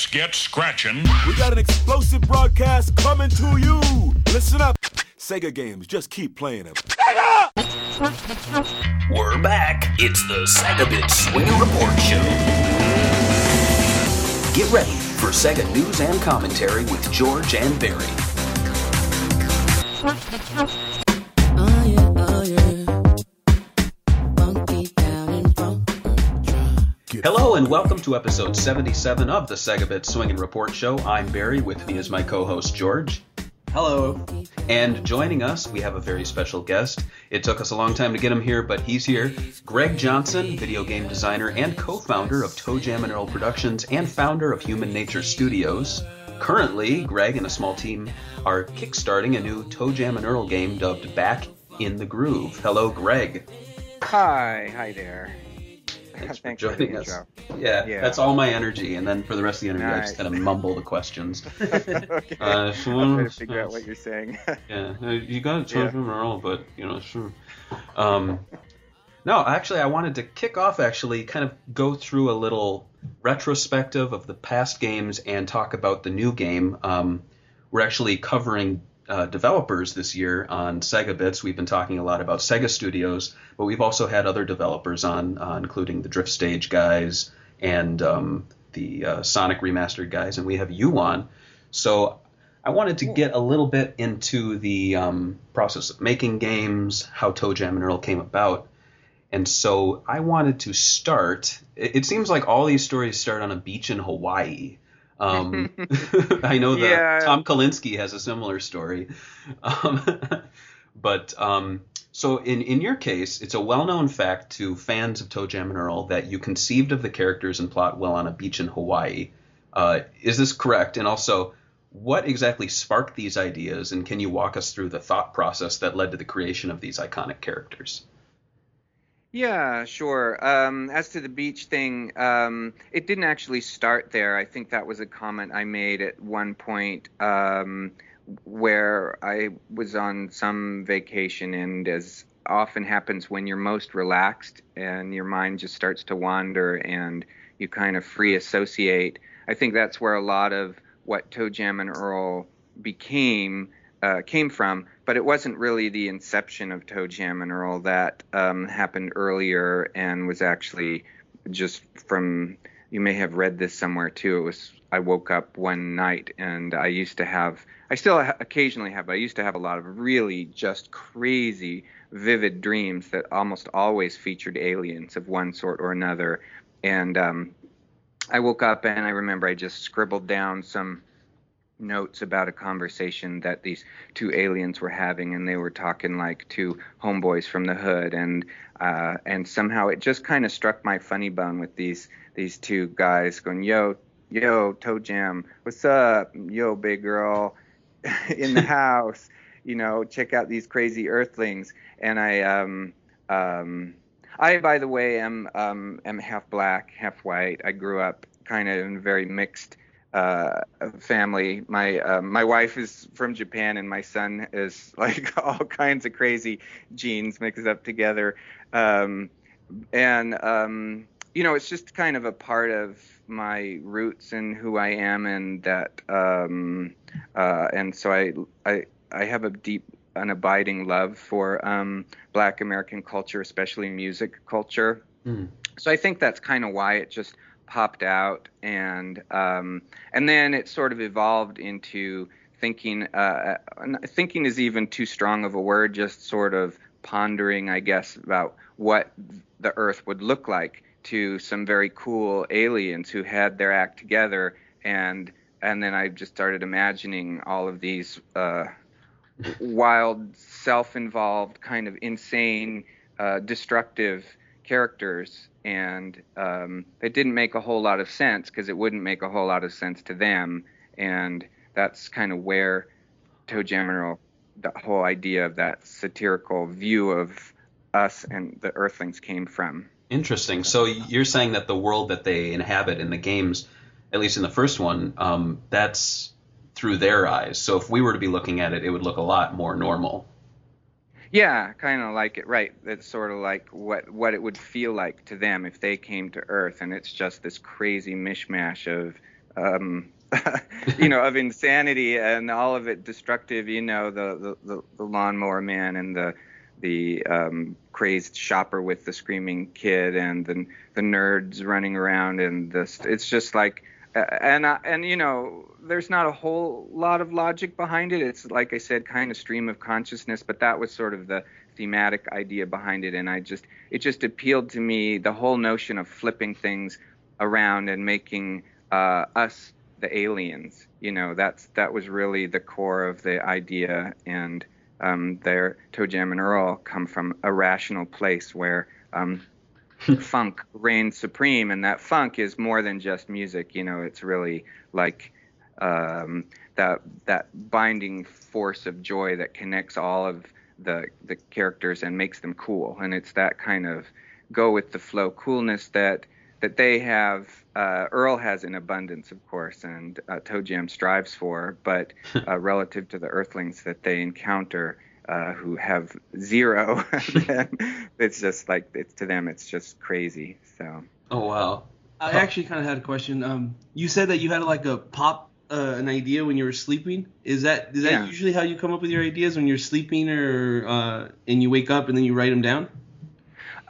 let's get scratching. We got an explosive broadcast coming to you. Listen up. Sega games, just keep playing them. Sega! We're back. It's the Segabit Swinger Report Show. Get ready for Sega news and commentary with George and Barry. Hello and welcome to episode 77 of the Segabit Swing and Report Show. I'm Barry. With me is my co-host George. Hello. And joining us, we have a very special guest. It took us a long time to get him here, but he's here. Greg Johnson, video game designer and co-founder of ToeJam and Earl Productions and founder of Human Nature Studios. Currently, Greg and a small team are kickstarting a new ToeJam and Earl game dubbed Back in the Groove. Hello, Greg. Hi. Hi there. Thanks for Thanks for joining the us. Yeah, Yeah. that's all my energy, and then for the rest of the interview, I just kind of mumble the questions. okay. Uh, I'm trying to figure out what you're saying. Yeah, you got to Yeah. charge from Earl, but you know, sure. Um, no, actually, I wanted to kick off. Actually, kind of go through a little retrospective of the past games and talk about the new game. Um, we're actually covering uh, developers this year on Sega Bits. We've been talking a lot about Sega Studios, but we've also had other developers on, uh, including the Drift Stage guys and um, the uh, Sonic Remastered guys, and we have you on. So I wanted to get a little bit into the um, process of making games, how ToeJam and Earl came about. And so I wanted to start. It, it seems like all these stories start on a beach in Hawaii. Um, I know that Yeah. Tom Kalinske has a similar story. Um, but um, so in, in your case, it's a well known fact to fans of ToeJam and Earl that you conceived of the characters and plot while on a beach in Hawaii. Uh, is this correct? And also, what exactly sparked these ideas, and can you walk us through the thought process that led to the creation of these iconic characters? Yeah, sure. Um, as to the beach thing, um, it didn't actually start there. I think that was a comment I made at one point um, where I was on some vacation, and as often happens when you're most relaxed and your mind just starts to wander and you kind of free associate. I think that's where a lot of what ToeJam and Earl became uh, came from, but it wasn't really the inception of ToeJam and Earl that um, happened earlier and was actually just from. You may have read this somewhere too. It was I woke up one night and I used to have. I still ha- occasionally have. But I used to have a lot of really just crazy, vivid dreams that almost always featured aliens of one sort or another, and um, I woke up and I remember I just scribbled down some notes about a conversation that these two aliens were having and they were talking like two homeboys from the hood and uh and somehow it just kind of struck my funny bone with these these two guys going yo yo toe jam what's up yo big Earl in the house you know check out these crazy earthlings and i um um I, by the way, am um, am half black, half white. I grew up kind of in a very mixed uh, family. My uh, my wife is from Japan, and my son is like all kinds of crazy genes mixed up together. Um, and um, you know, it's just kind of a part of my roots and who I am, and that. Um, uh, and so I I I have a deep an abiding love for um, Black American culture, especially music culture. Hmm. So I think that's kind of why it just popped out, and um, and then it sort of evolved into thinking. Uh, thinking is even too strong of a word. Just sort of pondering, I guess, about what the Earth would look like to some very cool aliens who had their act together, and and then I just started imagining all of these. Uh, wild, self-involved, kind of insane, uh, destructive characters, and um, it didn't make a whole lot of sense because it wouldn't make a whole lot of sense to them, and that's kind of where Toe and the whole idea of that satirical view of us and the Earthlings came from. Interesting. So you're saying that the world that they inhabit in the games, at least in the first one, um, that's through their eyes. So if we were to be looking at it, it would look a lot more normal. Yeah, kind of like it, right? It's sort of like what what it would feel like to them if they came to Earth, and it's just this crazy mishmash of um, you know, of insanity and all of it destructive. You know, the the, the, the lawnmower man and the the um, crazed shopper with the screaming kid and the the nerds running around and this. It's just like. And uh, and you know there's not a whole lot of logic behind it it's like i said kind of stream of consciousness but that was sort of the thematic idea behind it and i just it just appealed to me the whole notion of flipping things around and making uh, us the aliens. You know, that's that was really the core of the idea, and um, their ToeJam and Earl come from a rational place where um, funk reigns supreme, and that funk is more than just music. You know, it's really like um, that that binding force of joy that connects all of the the characters and makes them cool, and it's that kind of go with the flow coolness that that they have uh, Earl has in abundance, of course, and uh, ToeJam strives for, but uh, relative to the Earthlings that they encounter, uh, who have zero, it's just like it's to them, it's just crazy. So. Oh wow. I actually kind of had a question. Um, you said that you had like a pop uh, an idea when you were sleeping. Is that is that Yeah. usually how you come up with your ideas when you're sleeping or uh, and you wake up and then you write them down?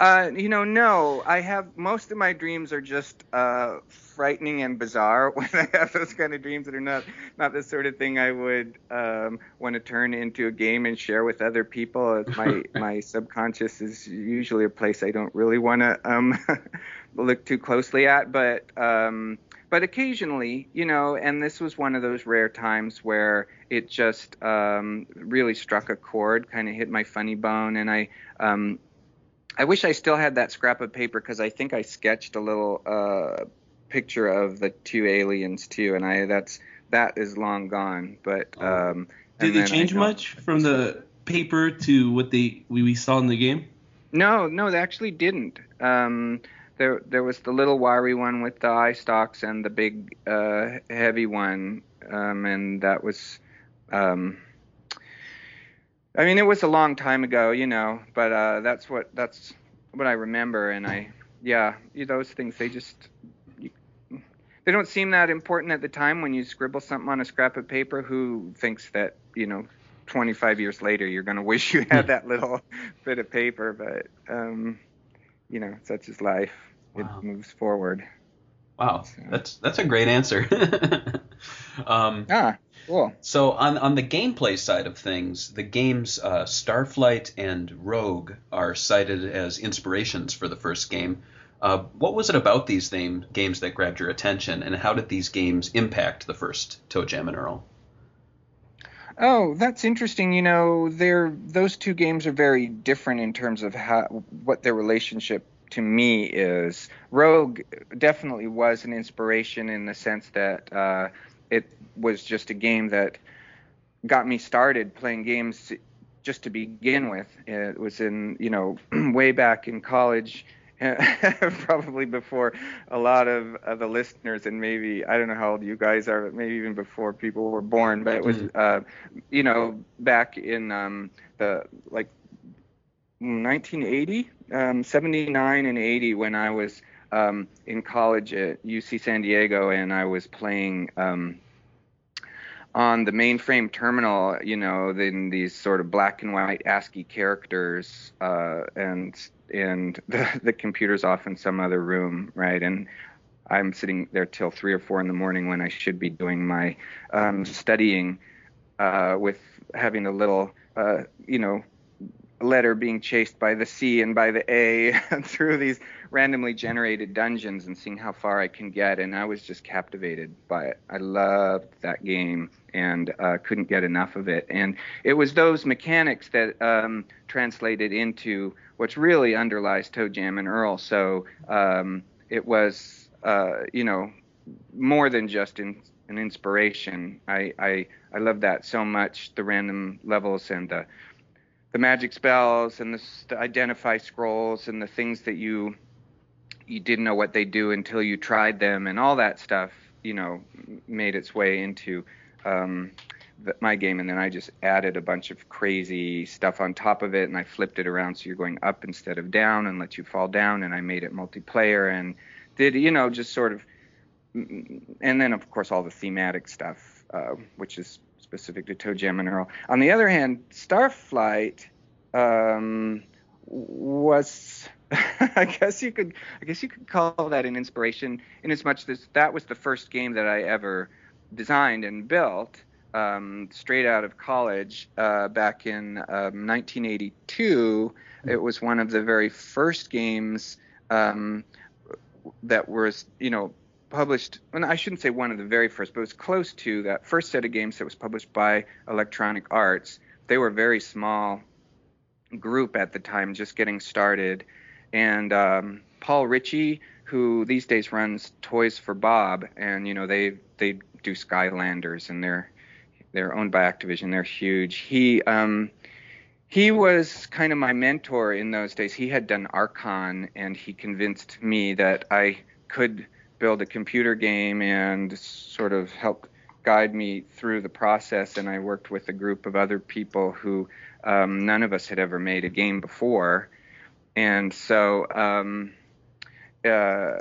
Uh, you know, no. I have most of my dreams are just uh, frightening and bizarre. When I have those kind of dreams that are not not the sort of thing I would um, want to turn into a game and share with other people. My my subconscious is usually a place I don't really want to um, look too closely at, but. Um, but occasionally, you know, and this was one of those rare times where it just um, really struck a chord, kind of hit my funny bone, and I um, I wish I still had that scrap of paper because I think I sketched a little uh, picture of the two aliens too, and I that's that is long gone. But um, Did they change much from the paper to what they we, we saw in the game? No, no, they actually didn't. Um, there, there was the little wiry one with the eye stalks and the big, uh, heavy one, um, and that was. Um, I mean, it was a long time ago, you know, but uh, that's what that's what I remember, and I, yeah, you- those things they just. You, they don't seem that important at the time when you scribble something on a scrap of paper. Who thinks that you know 25 years later you're going to wish you had that little bit of paper but um you know such is life Wow. it moves forward Wow, that's that's a great answer. um, ah cool so on on the gameplay side of things, the games uh, Starflight and Rogue are cited as inspirations for the first game. Uh, what was it about these name, games that grabbed your attention, and how did these games impact the first ToeJam and Earl? oh that's interesting you know they're those two games are very different in terms of how what their relationship to me is rogue definitely was an inspiration in the sense that uh it was just a game that got me started playing games just to begin with. It was in, you know, way back in college, probably before a lot of, of the listeners, and maybe, I don't know how old you guys are, but maybe even before people were born, but it was, uh, you know, back in um, the, like, 1980, um, 79 and 80 when I was um, in college at UC San Diego and I was playing um, on the mainframe terminal, you know, in these sort of black and white ASCII characters, uh, and and the, the computer's off in some other room, right? And I'm sitting there till three or four in the morning when I should be doing my um, studying, uh, with having a little, uh, you know, letter being chased by the C and by the A through these randomly generated dungeons and seeing how far I can get. And I was just captivated by it. I loved that game and uh, couldn't get enough of it. And it was those mechanics that um, translated into what's really underlies ToeJam and Earl. So um, it was, uh, you know, more than just in, an inspiration. I, I I love that so much. The random levels and the the magic spells and the, identify scrolls and the things that you you didn't know what they do until you tried them and all that stuff you know made its way into um, the, my game. And then I just added a bunch of crazy stuff on top of it and I flipped it around so you're going up instead of down and let you fall down and I made it multiplayer and did you know just sort of and then of course all the thematic stuff, uh, which is specific to ToeJam and Earl. On the other hand, Starflight um, was, I guess you could, I guess you could call that an inspiration, in as much as that was the first game that I ever designed and built. Um, straight out of college uh, back in um, 1982. It was one of the very first games um, that was, you know, published. Well, I shouldn't say one of the very first, but it was close to that first set of games that was published by Electronic Arts. They were a very small group at the time, just getting started, and um, Paul Reiche, who these days runs Toys for Bob, and you know they they do Skylanders, and they're they're owned by Activision. They're huge. He um, he was kind of my mentor in those days. He had done Archon, and he convinced me that I could build a computer game and sort of help guide me through the process. And I worked with a group of other people who um, none of us had ever made a game before, and so. Um, uh,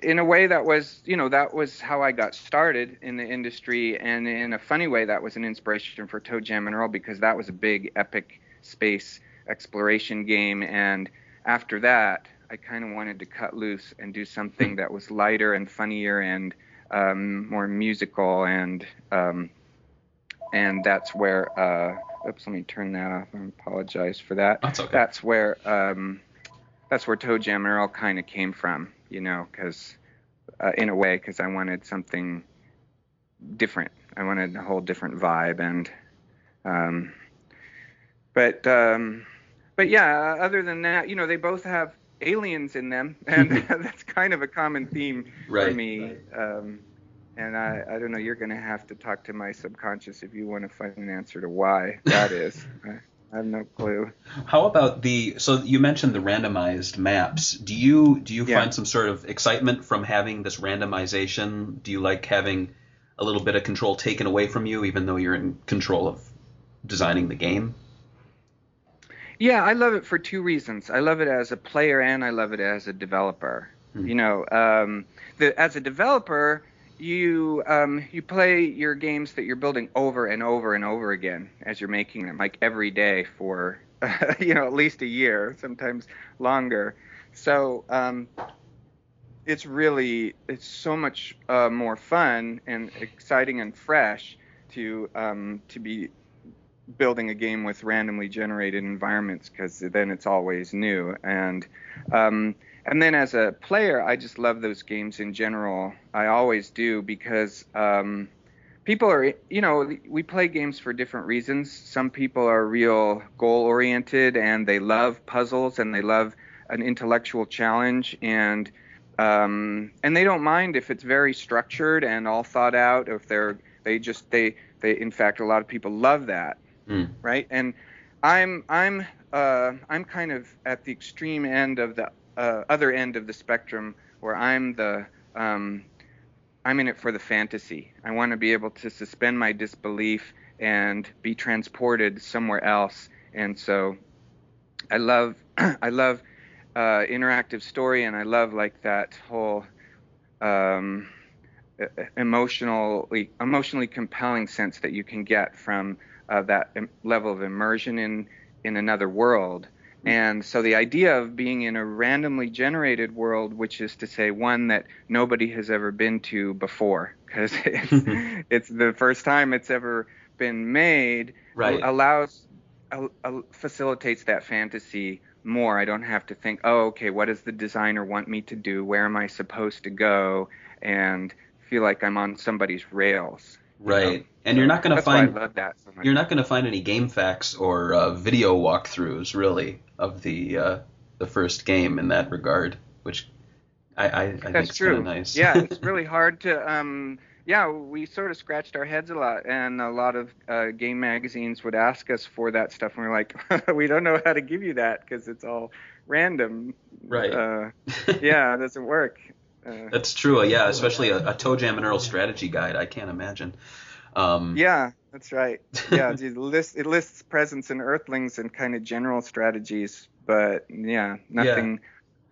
in a way that was, you know, that was how I got started in the industry, and in a funny way, that was an inspiration for ToeJam and Earl because that was a big epic space exploration game, and after that, I kind of wanted to cut loose and do something that was lighter and funnier and um, more musical, and um, and that's where. Uh, oops, let me turn that off. I apologize for that. That's okay. That's where. Um, that's where ToeJam and Earl kind of came from, you know, because uh, in a way, because I wanted something different. I wanted a whole different vibe, and um, but um, but yeah. Other than that, you know, they both have aliens in them, and that's kind of a common theme Right. for me. Um, and I, I don't know. You're going to have to talk to my subconscious if you want to find an answer to why that is. I, I have no clue. How about the? So you mentioned the randomized maps. Do you do you Yeah. find some sort of excitement from having this randomization? Do you like having a little bit of control taken away from you, even though you're in control of designing the game? Yeah, I love it for two reasons. I love it as a player and I love it as a developer. You know, um, the, as a developer, you um, you play your games that you're building over and over and over again as you're making them, like every day for you know at least a year, sometimes longer. So um, it's really it's so much uh, more fun and exciting and fresh to um, to be building a game with randomly generated environments because then it's always new. And um, and then as a player i just love those games in general. I always do because um, people are you know we play games for different reasons. Some people are real goal oriented and they love puzzles and they love an intellectual challenge and um, and they don't mind if it's very structured and all thought out if they're they just they they in fact a lot of people love that Mm. right? And i'm i'm uh, i'm kind of at the extreme end of the uh, other end of the spectrum where i'm the um, i'm in it for the fantasy. I want to be able to suspend my disbelief and be transported somewhere else. And so i love i love uh, interactive story and i love like that whole um, emotionally emotionally compelling sense that you can get from uh, that im- level of immersion in in another world. And so the idea of being in a randomly generated world, which is to say one that nobody has ever been to before, because it's, it's the first time it's ever been made, Right. allows al- al- facilitates that fantasy more. I don't have to think, oh, okay, what does the designer want me to do? Where am I supposed to go? And feel like I'm on somebody's rails. You know? Right. And you're not going to find why I love that so you're not going to find any game facts or uh, video walkthroughs really of the uh, the first game in that regard, which I I, I think is kind of nice. yeah, it's really hard to. Um, yeah, we sort of scratched our heads a lot, and a lot of uh, game magazines would ask us for that stuff, and we're like, we don't know how to give you that because it's all random. Right. Uh, yeah, it doesn't work. Uh, That's true. Yeah, especially a, a ToeJam and Earl strategy guide. I can't imagine. Um, yeah, that's right. Yeah, it lists it lists presence and Earthlings and kind of general strategies, but yeah, nothing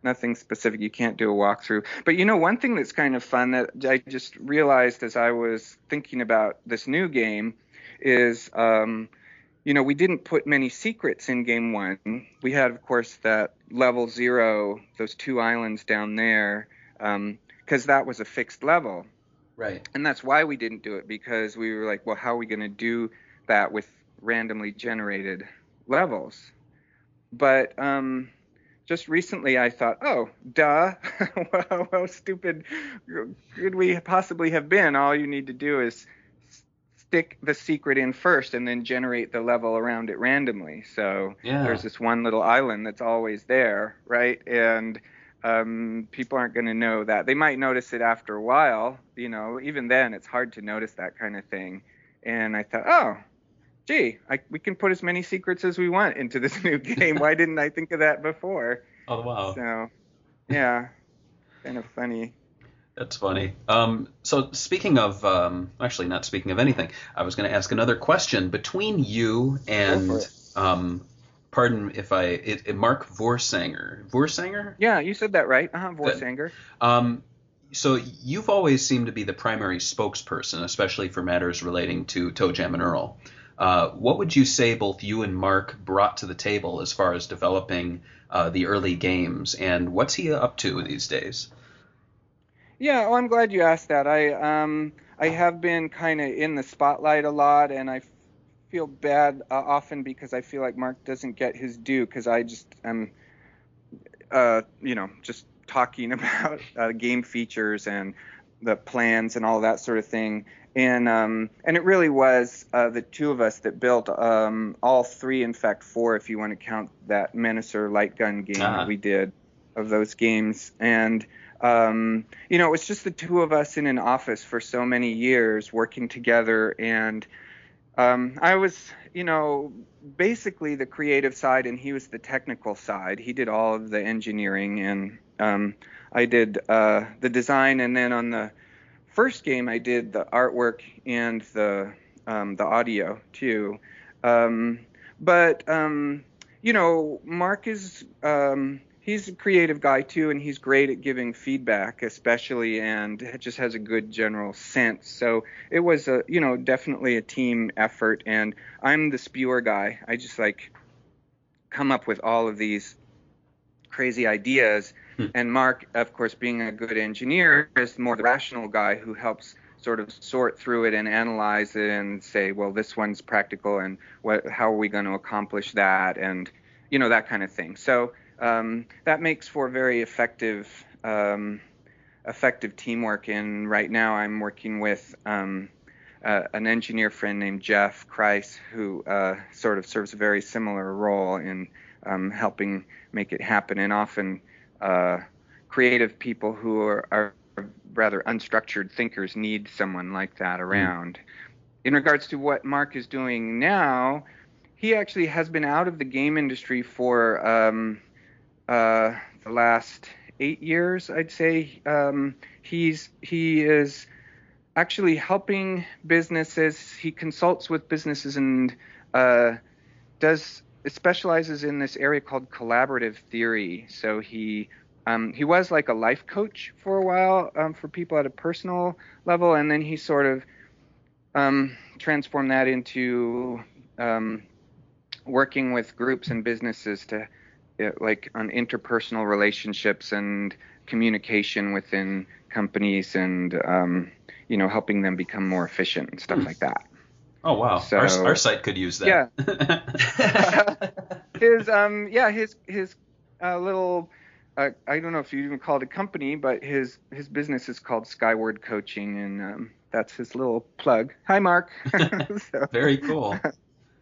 nothing specific. You can't do a walkthrough. But you know, one thing that's kind of fun that I just realized as I was thinking about this new game is, um, you know, we didn't put many secrets in game one. We had, of course, that level zero, those two islands down there, because that was a fixed level. Right. And that's why we didn't do it because we were like, well, how are we going to do that with randomly generated levels? But um, just recently I thought, oh, duh, how, how stupid could we possibly have been? All you need to do is stick the secret in first and then generate the level around it randomly. So Yeah. there's this one little island that's always there, right? And um, people aren't going to know that. They might notice it after a while, you know. Even then, it's hard to notice that kind of thing. And I thought, oh, gee, I, we can put as many secrets as we want into this new game. Why didn't I think of that before? Oh wow. So, yeah, kind of funny. That's funny. Um, so speaking of, um, actually not speaking of anything, I was going to ask another question between you and, um, pardon if I, it, it, Mark Vorsanger. Vorsanger? Yeah, you said that right. Uh-huh, Good. Vorsanger. Um, so you've always seemed to be the primary spokesperson, especially for matters relating to ToeJam and Earl. Uh, what would you say both you and Mark brought to the table as far as developing uh, the early games, and what's he up to these days? Yeah, well, I'm glad you asked that. I um I have been kind of in the spotlight a lot, and I feel bad uh, often because I feel like Mark doesn't get his due because I just am, uh, you know, just talking about uh, game features and the plans and all that sort of thing. And um, and it really was uh, the two of us that built um, all three, in fact four, if you want to count that Menacer light gun game Ah. that we did of those games. And um, you know, it was just the two of us in an office for so many years working together. And um, I was, you know, basically the creative side, and he was the technical side. He did all of the engineering, and um, I did uh, the design. And then on the first game, I did the artwork and the um, the audio too. Um, but um, you know, Mark is um, he's a creative guy too, and he's great at giving feedback, especially, and just has a good general sense. So it was a you know definitely a team effort, and I'm the spewer guy. I just like come up with all of these crazy ideas. Hmm. And Mark, of course, being a good engineer, is more the rational guy who helps sort of sort through it and analyze it and say, well, this one's practical, and what, how are we going to accomplish that, and you know that kind of thing. So um, that makes for very effective, um, effective teamwork. And right now, I'm working with um, uh, an engineer friend named Jeff Kreis, who uh, sort of serves a very similar role in um, helping make it happen. And often, uh, creative people who are, are rather unstructured thinkers need someone like that around. In regards to what Mark is doing now, he actually has been out of the game industry for um, uh, the last eight years, I'd say. Um, he's he is actually helping businesses. He consults with businesses and uh, does specializes in this area called collaborative theory. So he um, he was like a life coach for a while um, for people at a personal level, and then he sort of um, transformed that into um, working with groups and businesses to like on interpersonal relationships and communication within companies and um, you know helping them become more efficient and stuff Hmm. like that. Oh wow, So- our, our site could use that. yeah his um yeah his his uh, little uh, I don't know if you even call it a company, but his his business is called Skyward Coaching, and um, that's his little plug. Hi, Mark. So- Very cool.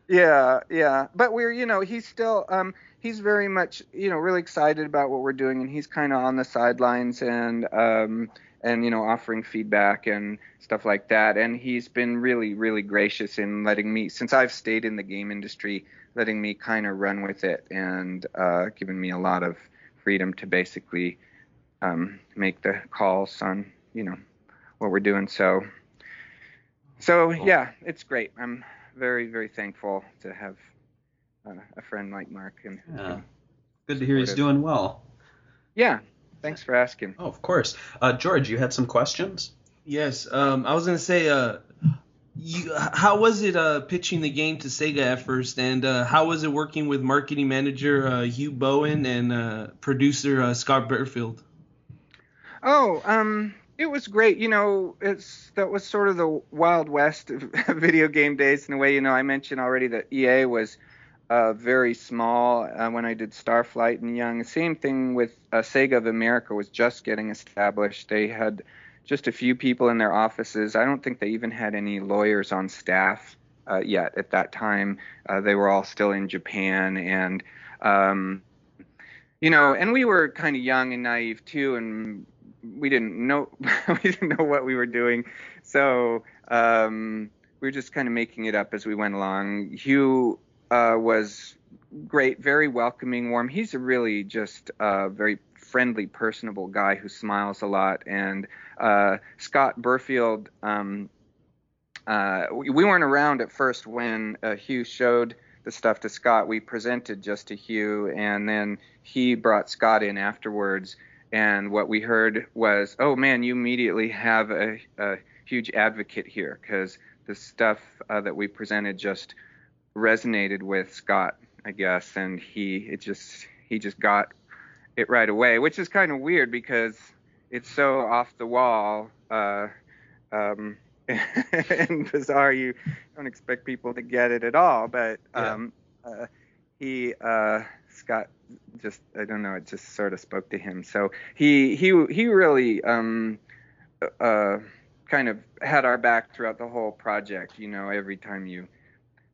yeah, yeah. But we're, you know, he's still, um, he's very much, you know, really excited about what we're doing, and he's kind of on the sidelines and, um, and you know, offering feedback and stuff like that. And he's been really, really gracious in letting me, since I've stayed in the game industry, letting me kind of run with it and uh, giving me a lot of freedom to basically um, make the calls on, you know, what we're doing. So, so yeah, it's great. I'm very, very thankful to have uh, a friend like Mark. And Yeah. Good to hear he's doing well. Yeah. Thanks for asking. Oh, of course. Uh, George, you had some questions? Yes. Um, I was gonna say, uh, you, how was it uh, pitching the game to Sega at first, and uh, how was it working with marketing manager uh, Hugh Bowen and uh, producer uh, Scott Berfield? Oh, um, it was great. You know, it's that was sort of the wild west of video game days in a way. You know, I mentioned already that EA was uh, very small uh, when I did Starflight and Young. Same thing with uh, Sega of America was just getting established. They had just a few people in their offices. I don't think they even had any lawyers on staff uh, yet at that time. Uh, they were all still in Japan and. Um, you know, and we were kind of young and naive too, and we didn't know we didn't know what we were doing, so um, we were just kind of making it up as we went along. Hugh uh, was great, very welcoming, warm. He's a really just uh, very friendly, personable guy who smiles a lot. And uh, Scott Berfield, um, uh, we, we weren't around at first when uh, Hugh showed the stuff to Scott. We presented just to Hugh, and then he brought Scott in afterwards. And what we heard was, "Oh man, you immediately have a, a huge advocate here because the stuff uh, that we presented just resonated with Scott, I guess, and he it just he just got it right away, which is kind of weird because it's so off the wall uh, um, and bizarre. You don't expect people to get it at all, but um, uh, he uh, Scott just I don't know, it just sort of spoke to him. So he he he really um, uh, kind of had our back throughout the whole project. You know, every time you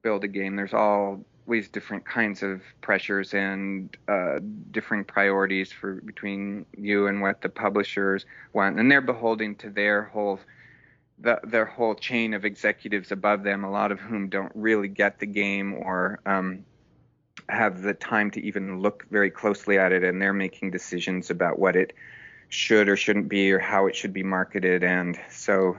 build a game, there's always different kinds of pressures and uh, differing priorities for between you and what the publishers want, and they're beholden to their whole the, their whole chain of executives above them, a lot of whom don't really get the game or um, have the time to even look very closely at it, and they're making decisions about what it should or shouldn't be or how it should be marketed. And so,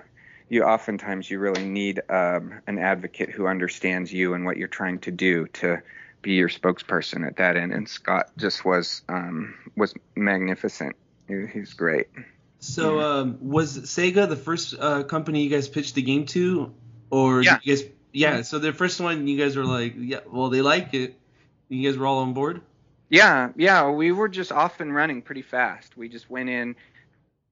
you oftentimes you really need um, an advocate who understands you and what you're trying to do to be your spokesperson at that end. And Scott just was um, was magnificent. He, he's great. So, um, was Sega the first uh, company you guys pitched the game to, or Yeah. you guys? Yeah. So the first one, you guys were like, yeah, well, they like it. You guys were all on board. Yeah, yeah, we were just off and running pretty fast. We just went in,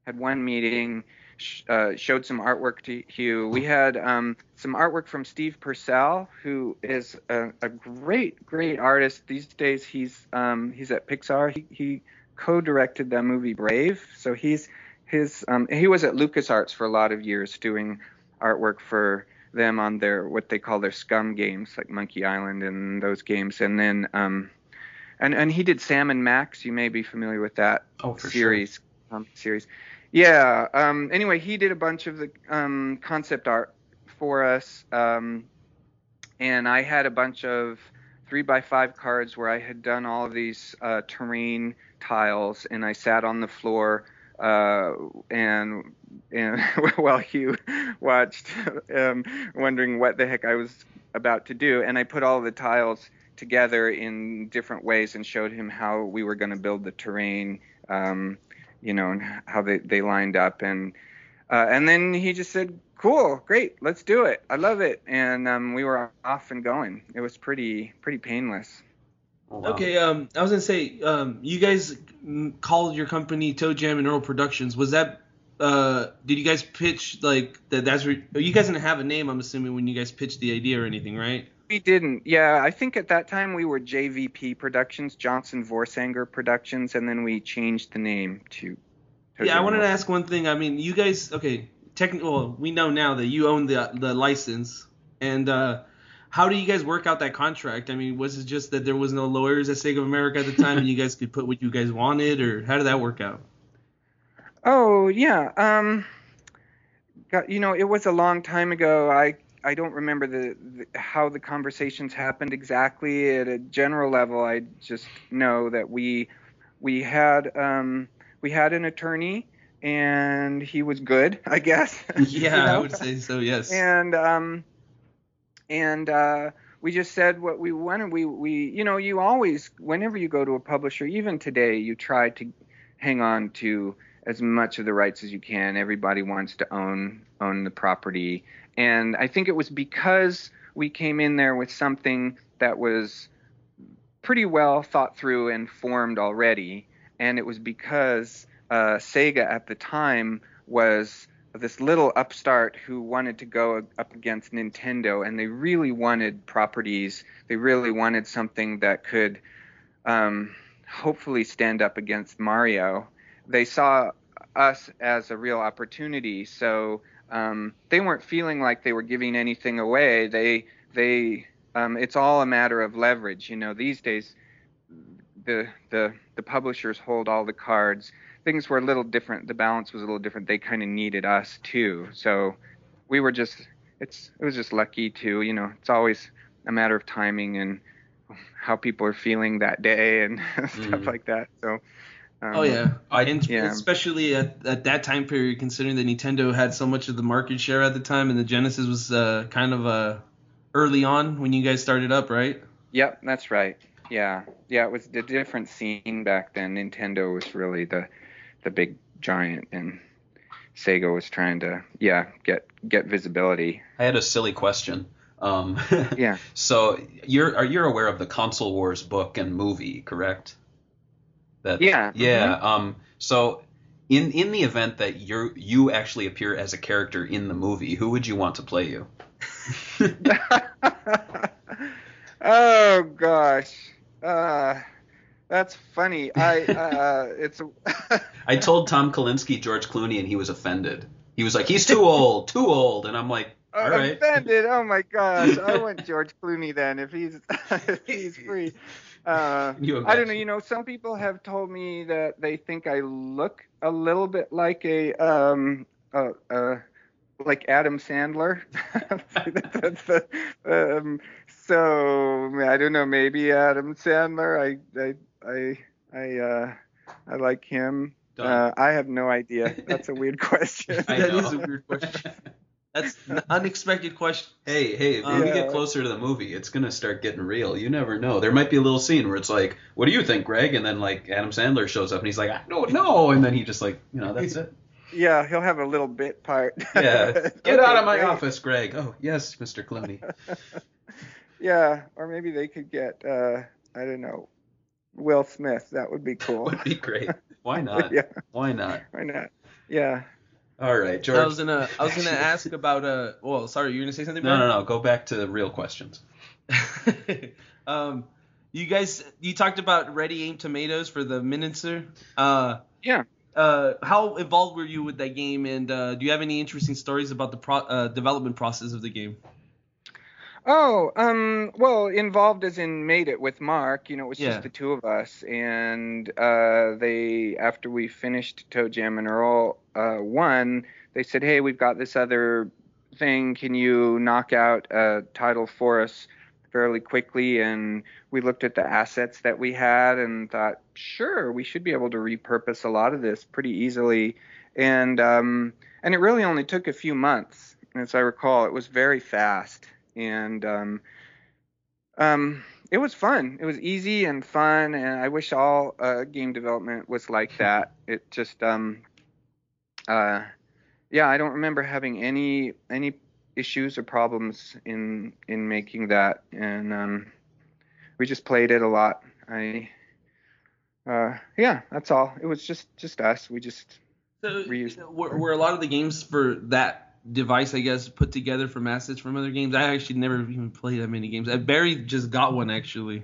had one meeting, sh- uh, showed some artwork to Hugh. We had um, some artwork from Steve Purcell, who is a, a great, great artist. These days, he's um, he's at Pixar. He, he co-directed the movie Brave, so he's his um, he was at LucasArts for a lot of years doing artwork for them on their what they call their SCUMM games like Monkey Island and those games and then um and and he did Sam and Max you may be familiar with that Oh, series um, series yeah um anyway he did a bunch of the um concept art for us um and I had a bunch of three by five cards where I had done all of these uh, terrain tiles, and I sat on the floor uh, and and while Hugh watched, um, wondering what the heck I was about to do, and I put all the tiles together in different ways and showed him how we were going to build the terrain, um, you know, and how they, they lined up, and uh, and then he just said, "Cool, great, let's do it. I love it," and um, we were off and going. It was pretty pretty painless. Oh, wow. Okay. Um, I was gonna say, um, you guys called your company ToeJam and Earl Productions. Was that? Uh, did you guys pitch like that? That's where you guys didn't have a name. I'm assuming when you guys pitched the idea or anything, right? We didn't. Yeah, I think at that time we were JVP Productions, Johnson Vorsanger Productions, and then we changed the name to. Yeah, I wanted to ask one thing. I mean, you guys, okay, technical. well, we know now that you own the the license, and uh, how do you guys work out that contract? I mean, was it just that there was no lawyers at Sega of America at the time, and you guys could put what you guys wanted, or how did that work out? Oh yeah. Um, got you know it was a long time ago. I I don't remember the, the how the conversations happened exactly at a general level. I just know that we we had um we had an attorney and he was good, I guess. you Yeah, I would say so. Yes. and um and uh we just said what we wanted we we you know you always whenever you go to a publisher even today you try to hang on to as much of the rights as you can. Everybody wants to own own the property, and I think it was because we came in there with something that was pretty well thought through and formed already, and it was because uh, Sega at the time was this little upstart who wanted to go up against Nintendo, and they really wanted properties. They really wanted something that could um, hopefully stand up against Mario. They saw us as a real opportunity, so um, they weren't feeling like they were giving anything away. They they um, it's all a matter of leverage. You know, these days the the the publishers hold all the cards. Things were a little different. The balance was a little different. They kind of needed us too. So we were just it's it was just lucky too. You know, it's always a matter of timing and how people are feeling that day and stuff like that. So. Um, Oh yeah, I- and yeah. especially at, at that time period, considering that Nintendo had so much of the market share at the time, and the Genesis was uh, kind of uh, early on when you guys started up, right? Yep, that's right. Yeah, yeah, it was a different scene back then. Nintendo was really the the big giant, and Sega was trying to yeah get get visibility. I had a silly question. Um, Yeah. So you're are you're aware of the Console Wars book and movie, correct? That, Yeah. Yeah. Um. So in in the event that you you actually appear as a character in the movie, who would you want to play you? oh gosh, uh, that's funny. I uh, it's I told Tom Kalinske George Clooney, and he was offended. He was like, "He's too old, too old," and I'm like, "All right." offended. Oh my gosh, I want George Clooney then if he's if he's free. Uh, I don't know. You know, some people have told me that they think I look a little bit like a um uh, uh like Adam Sandler. That's the, um, so I don't know. Maybe Adam Sandler. I I I I uh I like him. Uh, I have no idea. That's a weird question. I That know. is a weird question. That's an unexpected question. Hey, hey, when we get closer to the movie, it's gonna start getting real. You never know. There might be a little scene where it's like, "What do you think, Greg?" And then like Adam Sandler shows up and he's like, "I don't know," and then he just like, you know, that's it. Yeah, he'll have a little bit part. Yeah, get out of my great. office, Greg. Oh yes, Mr. Clooney. Yeah, or maybe they could get uh I don't know, Will Smith. That would be cool. Would be great. Why not? yeah, Why not? why not? Yeah. All right, George. I was gonna I was gonna ask about uh. Well, sorry, you're gonna say something. No, no, no. Go back to the real questions. um, you guys, you talked about Ready Aim Tomatoes for the Menacer. Uh, Yeah. uh, how involved were you with that game, and uh, do you have any interesting stories about the pro- uh, development process of the game? Oh, um, well, involved as in made it with Mark. You know, it was Yeah. just the two of us, and uh, they after we finished ToeJam and Earl uh, one, they said, "Hey, we've got this other thing. Can you knock out a title for us fairly quickly?" And we looked at the assets that we had and thought, "Sure, we should be able to repurpose a lot of this pretty easily." And um, and it really only took a few months, as I recall. It was very fast and um, um, it was fun. It was easy and fun, and I wish all uh, game development was like that. It just, um, uh, yeah, I don't remember having any any issues or problems in in making that, and um, we just played it a lot. I, uh, yeah, that's all. It was just just us. We just So, Reused. were, were a lot of the games for that device, I guess, put together from assets from other games? I actually never even played that many games. Barry just got one actually.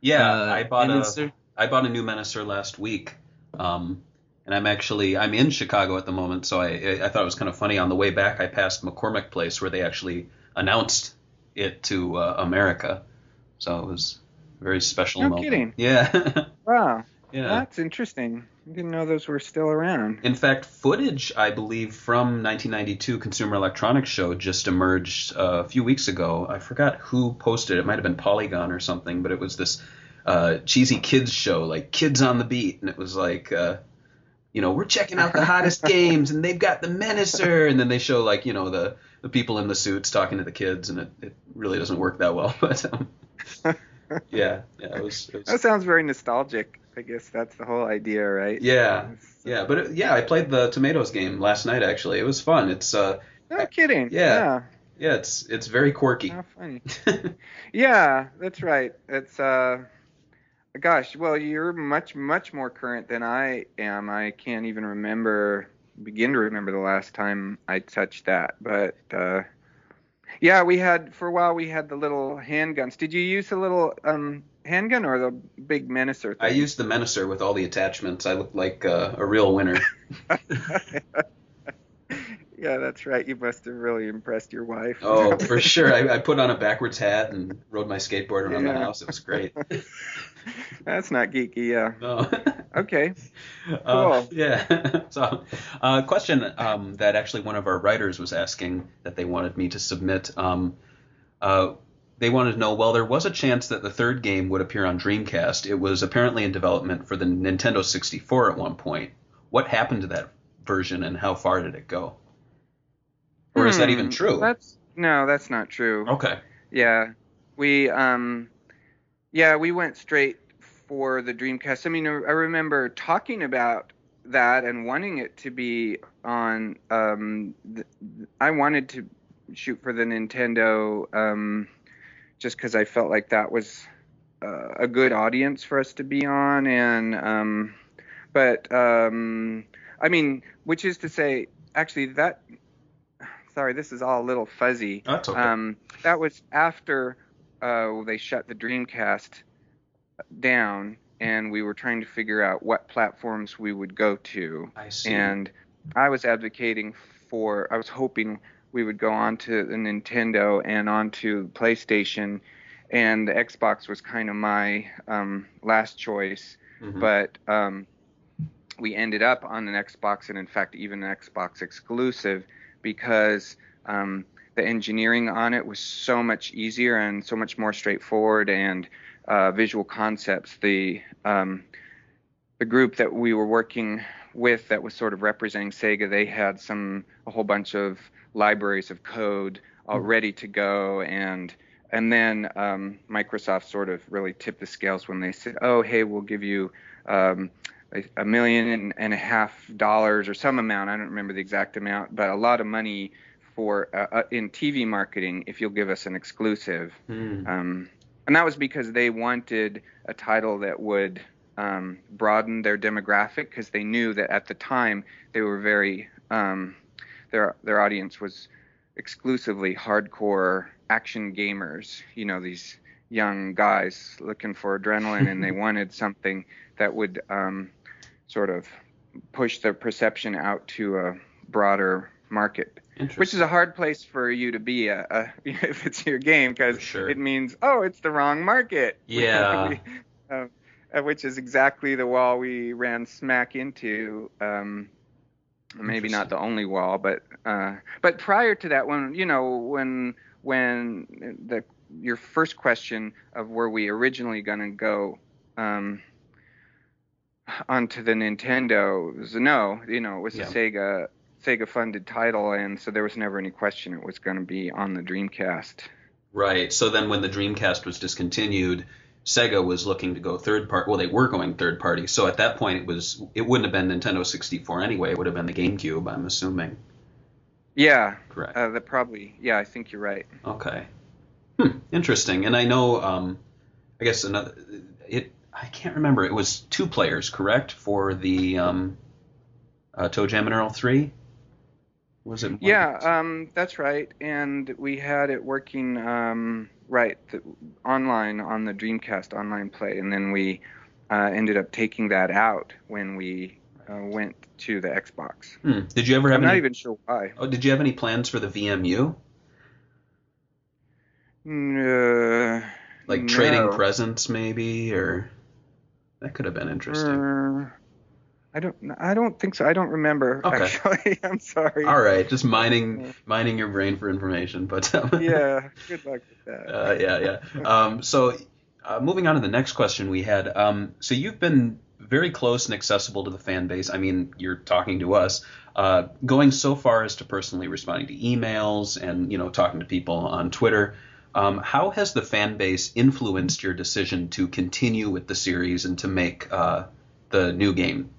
Yeah, Uh, I bought a Menacer? I bought a new Menacer last week. Um, and I'm actually I'm in Chicago at the moment, so I I thought it was kind of funny. On the way back, I passed McCormick Place where they actually announced it to uh, America, so it was a very special No moment. kidding. Yeah, wow, yeah. that's interesting. I didn't know those were still around. In fact, footage I believe from 1992 Consumer Electronics Show just emerged uh, a few weeks ago. I forgot who posted it. It might have been Polygon or something, but it was this uh, cheesy kids show, like Kids on the Beat, and it was like, uh, you know, we're checking out the hottest games, and they've got the Menacer, and then they show like, you know, the the people in the suits talking to the kids, and it, it really doesn't work that well. But um, yeah, yeah, it was. It was That sounds very nostalgic. I guess that's the whole idea, right? yeah, yeah, but it, yeah, I played the Tomatoes game last night. Actually, it was fun. It's uh, No kidding. Yeah. yeah, it's it's very quirky. How funny. Yeah, that's right. It's uh gosh, well you're much much more current than I am. I can't even remember begin to remember the last time I touched that. But uh yeah, we had for a while we had the little handguns. Did you use the little um handgun or the big Menacer I thing? used the Menacer with all the attachments. I looked like uh, a real winner. yeah, that's right. You must have really impressed your wife. Oh, for sure. I, I put on a backwards hat and rode my skateboard around the house. It was great. that's not geeky, yeah. No. Okay. Uh, Cool. yeah. so, uh, question um, that actually one of our writers was asking that they wanted me to submit. Um, uh, they wanted to know. Well, there was a chance that the third game would appear on Dreamcast. It was apparently in development for the Nintendo 64 at one point. What happened to that version, and how far did it go? Or is that Hmm, even true? That's no, that's not true. Okay. Yeah, we um, yeah, we went straight for the Dreamcast. I mean, I remember talking about that and wanting it to be on. Um, th- I wanted to shoot for the Nintendo, um, just because I felt like that was uh, a good audience for us to be on, and um, but um, I mean, which is to say, actually, that. Sorry, this is all a little fuzzy. That's okay. Um, that was after uh, they shut the Dreamcast down, and we were trying to figure out what platforms we would go to. I see. And I was advocating for, I was hoping we would go on to the Nintendo and onto PlayStation, and the Xbox was kind of my um, last choice. Mhm. But um, we ended up on an Xbox, and in fact, even an Xbox exclusive, because um, the engineering on it was so much easier and so much more straightforward, and uh, visual concepts. The um, the group that we were working with that was sort of representing Sega, they had some a whole bunch of libraries of code all ready to go, and and then um, Microsoft sort of really tipped the scales when they said, "Oh, hey, we'll give you." Um, a- a million and- a half dollars or some amount. I don't remember the exact amount, but a lot of money for uh, uh, in TV marketing if you'll give us an exclusive. Hmm. Um, and that was because they wanted a title that would um, broaden their demographic because they knew that at the time they were very um, their their audience was exclusively hardcore action gamers. You know these young guys looking for adrenaline and they wanted something that would um, sort of push their perception out to a broader market which is a hard place for you to be uh, uh, if it's your game because sure. it means oh it's the wrong market Yeah. We- uh, uh, which is exactly the wall we ran smack into um, maybe not the only wall but uh, but prior to that when you know when when the your first question of were we originally going to go um, onto the Nintendo no you know it was Yeah. a Sega Sega funded title, and so there was never any question it was going to be on the Dreamcast. Right. So then when the Dreamcast was discontinued, Sega was looking to go third party. Well, they were going third party. So at that point, it was it wouldn't have been Nintendo 64 anyway. It would have been the GameCube. I'm assuming. Yeah, Correct. uh, that probably. Yeah, I think you're right. Okay. Hmm. Interesting. And I know. Um, I guess another. It. I can't remember. It was two players, correct, for the um, uh, ToeJam and Earl 3. Was it? Yeah, um, that's right. And we had it working um, right the, online on the Dreamcast online play, and then we uh, ended up taking that out when we uh, went to the Xbox. Hmm. Did you ever have I'm not even sure why. Oh, did you have any plans for the VMU? Uh, Like trading no. presents, maybe, or that could have been interesting. Uh, I don't. I don't think so. I don't remember. Okay. Actually, I'm sorry. All right, just mining mining your brain for information, but um, Yeah. Good luck with that. uh, yeah, yeah. Um, so, uh, moving on to the next question we had. Um, so you've been very close and accessible to the fan base. I mean, you're talking to us, uh, going so far as to personally responding to emails and you know talking to people on Twitter. Um, how has the fan base influenced your decision to continue with the series and to make uh, the new game?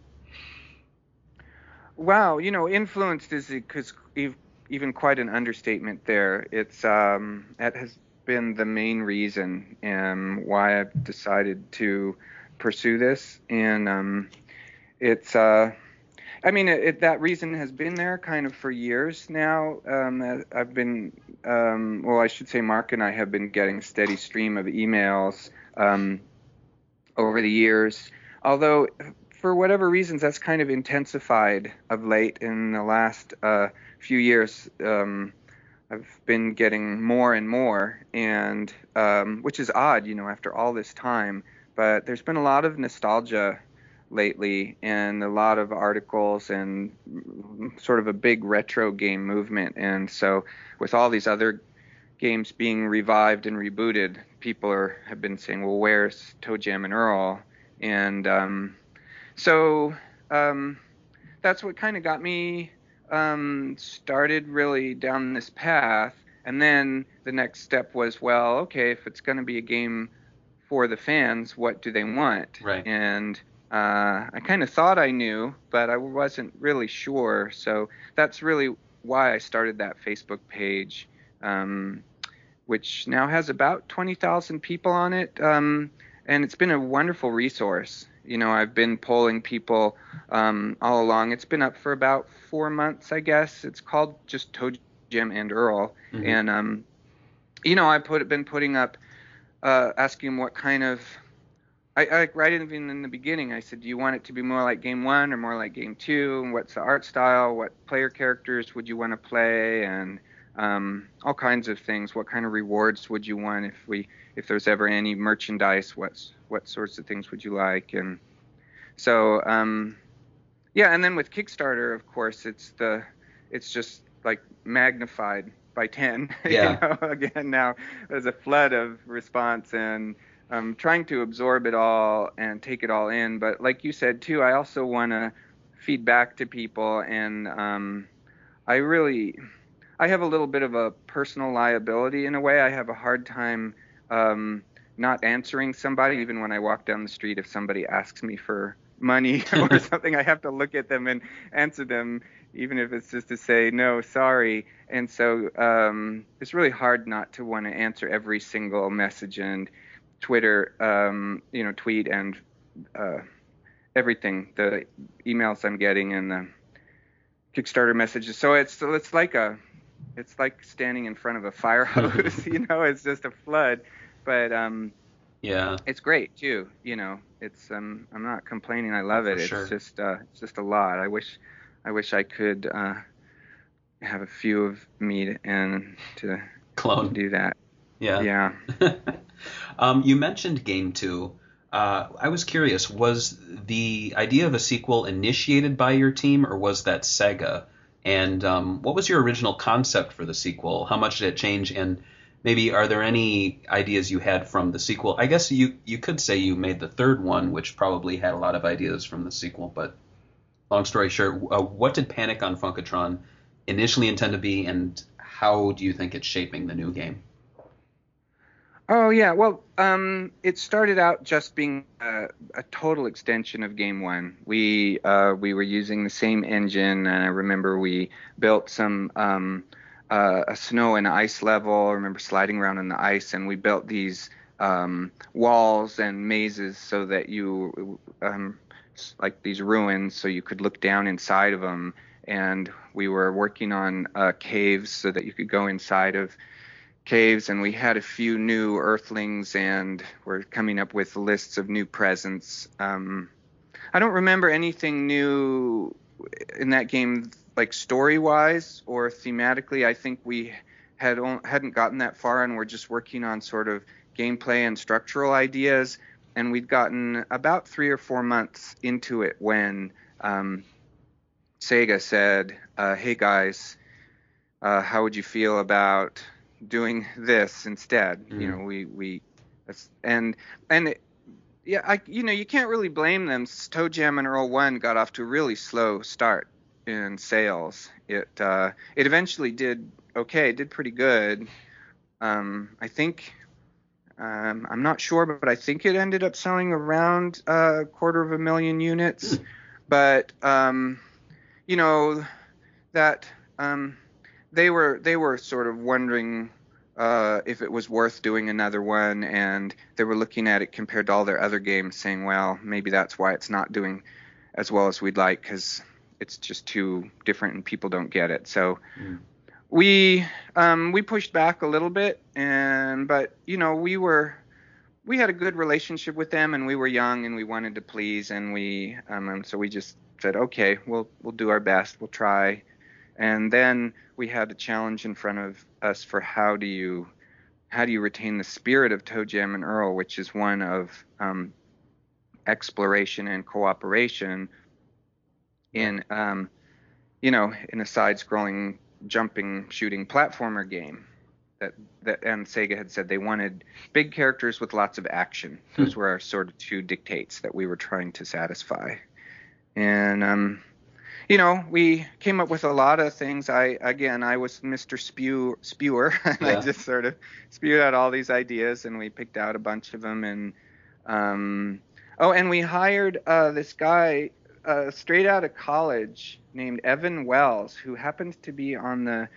Wow, you know, influenced is because even quite an understatement there. It's um, that has been the main reason um, why I've decided to pursue this, and um, it's. Uh, I mean, it, it, that reason has been there kind of for years now. Um, I've been, um, well, I should say, Mark and I have been getting a steady stream of emails um, over the years. Although for whatever reasons, that's kind of intensified of late in the last uh, few years. Um, I've been getting more and more, and um, which is odd, you know, after all this time. But there's been a lot of nostalgia lately, and a lot of articles, and sort of a big retro game movement. And so, with all these other games being revived and rebooted, people are have been saying, "Well, where's ToeJam and Earl?" And um, so um, that's what kind of got me um, started really down this path. And then the next step was, well, okay, if it's going to be a game for the fans, what do they want? Right. And uh, I kind of thought I knew, but I wasn't really sure. So that's really why I started that Facebook page, um, which now has about 20,000 people on it. Um, and it's been a wonderful resource you know, I've been polling people um, all along. It's been up for about four months, I guess. It's called just Toe Jam and Earl, mm-hmm. and um, you know, I've put been putting up, uh, asking what kind of. I, I right even in the beginning, I said, do you want it to be more like game one or more like game two? And what's the art style? What player characters would you want to play? And um, all kinds of things. What kind of rewards would you want if we if there's ever any merchandise? What's what sorts of things would you like? And so um, yeah, and then with Kickstarter, of course, it's the it's just like magnified by 10 yeah. you know again now there's a flood of response and i'm trying to absorb it all and take it all in but like you said too i also want to feed back to people and um, i really I have a little bit of a personal liability in a way. I have a hard time um, not answering somebody, even when I walk down the street. If somebody asks me for money or something, I have to look at them and answer them, even if it's just to say no, sorry. And so um, it's really hard not to want to answer every single message and Twitter, um, you know, tweet and uh, everything, the emails I'm getting and the Kickstarter messages. So it's so it's like a it's like standing in front of a fire hose. you know, it's just a flood. But um, yeah, it's great too. You know, it's um, I'm not complaining. I love it. For it's just uh, it's just a lot. I wish, I wish I could uh, have a few of me and to clone do that. Yeah. Yeah. um, you mentioned Game Two. Uh, I was curious, was the idea of a sequel initiated by your team, or was that Sega? And um, what was your original concept for the sequel? How much did it change? And maybe are there any ideas you had from the sequel? I guess you you could say you made the third one, which probably had a lot of ideas from the sequel. But long story short, uh, what did Panic on Funkotron initially intend to be, and how do you think it's shaping the new game? Oh yeah, well, um, it started out just being a, a, total extension of Game One. We uh, we were using the same engine, and I remember we built some um, uh, a snow and ice level. I remember sliding around in the ice, and we built these um, walls and mazes so that you um, like these ruins, so you could look down inside of them. And we were working on uh, caves so that you could go inside of caves and we had a few new earthlings and we're coming up with lists of new presents. Um, i don't remember anything new in that game like story wise or thematically. I think we had hadn't gotten that far and we're just working on sort of gameplay and structural ideas. And we'd gotten about three or four months into it when um, sega said uh, hey guys uh, how would you feel about doing this instead. Mm. You know, we we and and it, yeah, I you know you can't really blame them. ToeJam and Earl One got off to a really slow start in sales. It uh, it eventually did okay, did pretty good. um, I think um, I'm not sure, but I think it ended up selling around a quarter of a million units. But um, you know that um, they were they were sort of wondering uh, if it was worth doing another one, and they were looking at it compared to all their other games, saying, well, maybe that's why it's not doing as well as we'd like because it's just too different and people don't get it. So we um, we pushed back a little bit, and but you know we were we had a good relationship with them, and we were young and we wanted to please, and we um, so we just said, okay, we'll we'll do our best, we'll try, and then we had a challenge in front of us for how do you how do you retain the spirit of ToeJam and Earl, which is one of um, exploration and cooperation in um, you know in a side-scrolling jumping shooting platformer game that that and Sega had said they wanted big characters with lots of action. Those were our sort of two dictates that we were trying to satisfy. And um you know, we came up with a lot of things. I again, I was Mr. Spew Spewer, and Yeah. I just sort of spewed out all these ideas, and we picked out a bunch of them. And um, oh, and we hired uh, this guy uh, straight out of college named Evan Wells, who happens to be on the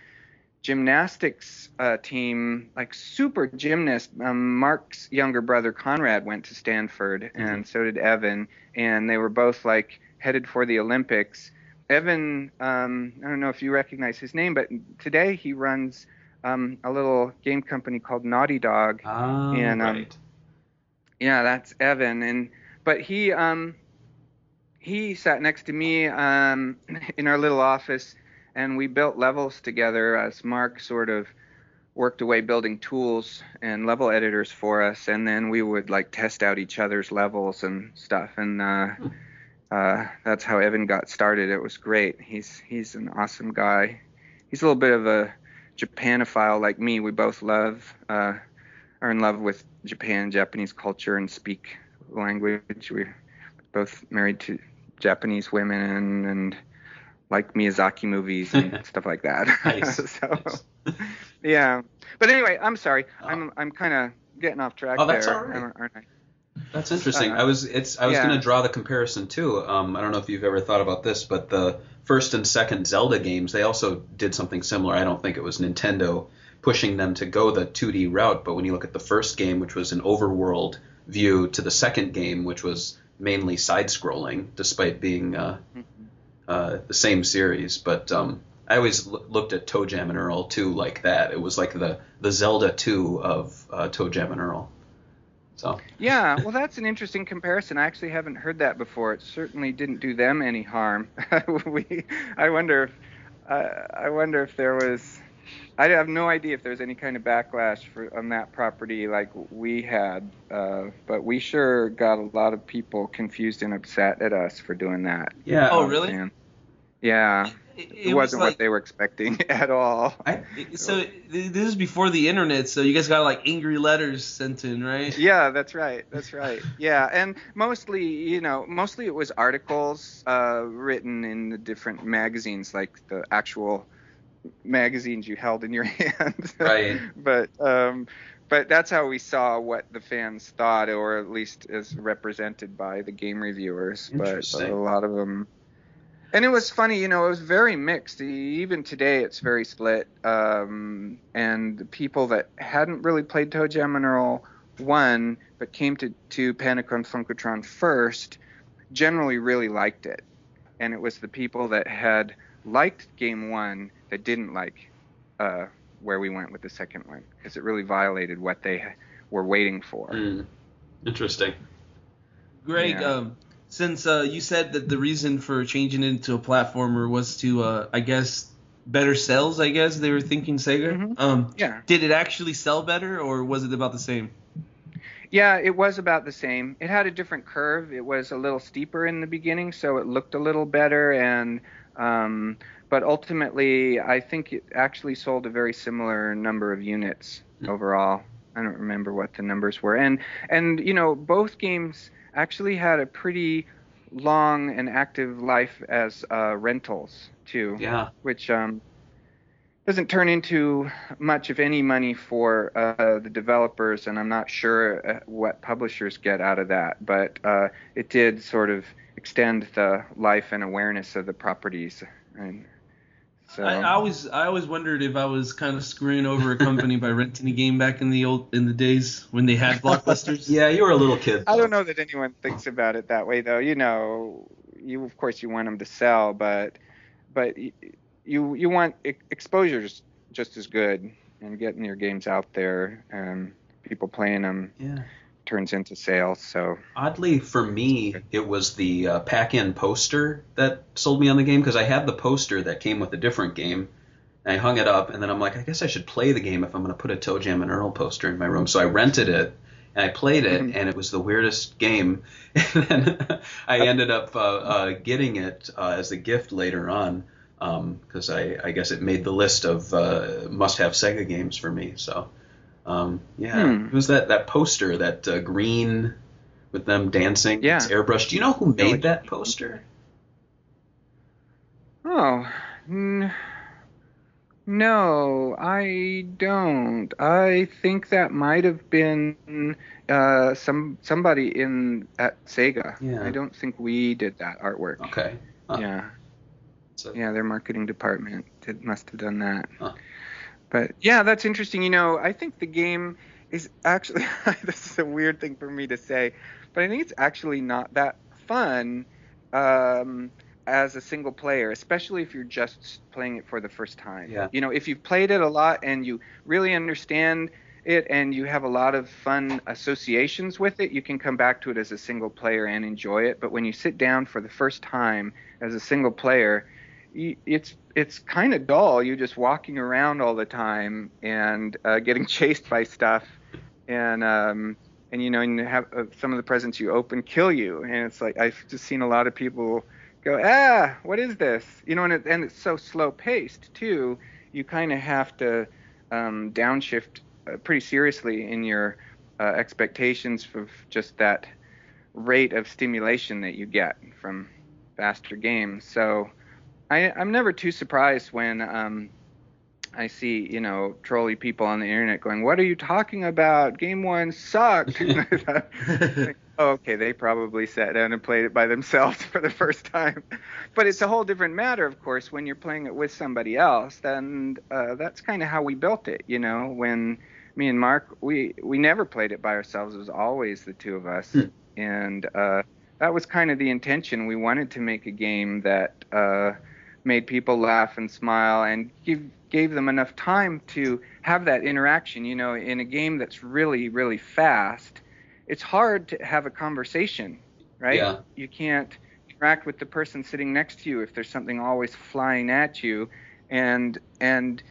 gymnastics uh, team, like super gymnast. Um, Mark's younger brother Conrad went to Stanford, and so did Evan, and they were both like headed for the Olympics. Evan, um, I don't know if you recognize his name, but today he runs um, a little game company called Naughty Dog. Ah, And, um, right. Yeah, that's Evan, and but he um he sat next to me um in our little office, and we built levels together as Mark sort of worked away building tools and level editors for us, and then we would like test out each other's levels and stuff, and uh, uh, that's how Evan got started. It was great. He's he's an awesome guy. He's a little bit of a Japanophile like me. We both love uh, are in love with Japan, Japanese culture, and speak language. We're both married to Japanese women and like Miyazaki movies and stuff like that. Nice, so, nice. yeah. But anyway, I'm sorry. I'm I'm kind of getting off track Oh, that's there, right. aren't I? That's interesting. Uh, I was it's I was yeah. going to draw the comparison too. Um, I don't know if you've ever thought about this, but the first and second Zelda games they also did something similar. I don't think it was Nintendo pushing them to go the 2D route, but when you look at the first game, which was an overworld view, to the second game, which was mainly side-scrolling, despite being uh, uh, the same series. But um, I always l- looked at ToeJam and Earl too like that. It was like the the Zelda 2 of uh, ToeJam and Earl. So Yeah, well, that's an interesting comparison. I actually haven't heard that before. It certainly didn't do them any harm. we, I wonder, if, uh, I wonder if there was. I have no idea if there's any kind of backlash for on that property like we had, uh, but we sure got a lot of people confused and upset at us for doing that. yeah. Oh, really? And, yeah, It, it, wasn't what they were expecting at all. I, So this is before the internet, so you guys got like angry letters sent in, right? Yeah, that's right. That's right. Yeah, and mostly, you know, mostly it was articles uh, written in the different magazines, like the actual magazines you held in your hand. Right. but um, but that's how we saw what the fans thought, or at least as represented by the game reviewers. But Interesting. a lot of them. And it was funny, you know, it was very mixed. Even today, it's very split. Um, and the people that hadn't really played ToeJam and Earl 1, but came to, to Panic on Funkotron first, generally really liked it. And it was the people that had liked Game 1 that didn't like uh, where we went with the second one, because it really violated what they were waiting for. Mm, interesting. Greg, Yeah. um, since uh, you said that the reason for changing it into a platformer was to, uh, I guess, better sales. I guess they were thinking Sega. Mhm. Um, Yeah. did it actually sell better, or was it about the same? Yeah, it was about the same. It had a different curve. It was a little steeper in the beginning, so it looked a little better. And um, but ultimately, I think it actually sold a very similar number of units overall. I don't remember what the numbers were. And and you know, both games actually had a pretty long and active life as uh, rentals too Yeah. which um doesn't turn into much of any money for uh, the developers, and I'm not sure uh, what publishers get out of that. But uh, it did sort of extend the life and awareness of the properties. And so, I, I always I always wondered if I was kind of screwing over a company by renting a game back in the old in the days when they had blockbusters. Yeah, you were a little kid. I don't know that anyone thinks about it that way, though. You know, you of course you want them to sell, but but you you want exposures just, just as good, and getting your games out there and people playing them Yeah. Turns into sales. So Oddly, for me, it was the uh, pack-in poster that sold me on the game because I had the poster that came with a different game. And I hung it up, and then I'm like, I guess I should play the game if I'm going to put a ToeJam and Earl poster in my room. So I rented it, and I played it, and it was the weirdest game. And then I ended up uh, uh, getting it uh, as a gift later on because I, I guess it made the list of uh, must-have Sega games for me. So um, yeah, Hmm. it was that that poster, that uh, green with them dancing. Yeah. It's airbrushed. Do you know who made like- that poster? oh. N- no, I don't. I think that might have been uh, some somebody in at Sega. Yeah. I don't think we did that artwork. Okay. Huh. Yeah. So, Yeah, their marketing department did, must have done that. Huh. But yeah, that's interesting. You know, I think the game is actually this is a weird thing for me to say, but I think it's actually not that fun um, as a single player, especially if you're just playing it for the first time. Yeah. You know, if you've played it a lot and you really understand it and you have a lot of fun associations with it, you can come back to it as a single player and enjoy it. But when you sit down for the first time as a single player, it's it's kind of dull. You're just walking around all the time and uh, getting chased by stuff, and um, and you know, and have uh, some of the presents you open kill you, and it's like I've just seen a lot of people go, ah, what is this? You know, and it, and it's so slow paced too. You kind of have to um, downshift uh, pretty seriously in your uh, expectations of just that rate of stimulation that you get from faster games. So I, I'm never too surprised when um, I see, you know, trolly people on the internet going, "What are you talking about? Game one sucked." oh, okay, they probably sat down and played it by themselves for the first time. But it's a whole different matter, of course, when you're playing it with somebody else. And uh, that's kind of how we built it, you know. When me and Mark, we we never played it by ourselves. It was always the two of us, Hmm. and uh, that was kind of the intention. We wanted to make a game that uh, made people laugh and smile and give gave them enough time to have that interaction. You know, in a game that's really really fast, it's hard to have a conversation, right? Yeah. You can't interact with the person sitting next to you if there's something always flying at you, and and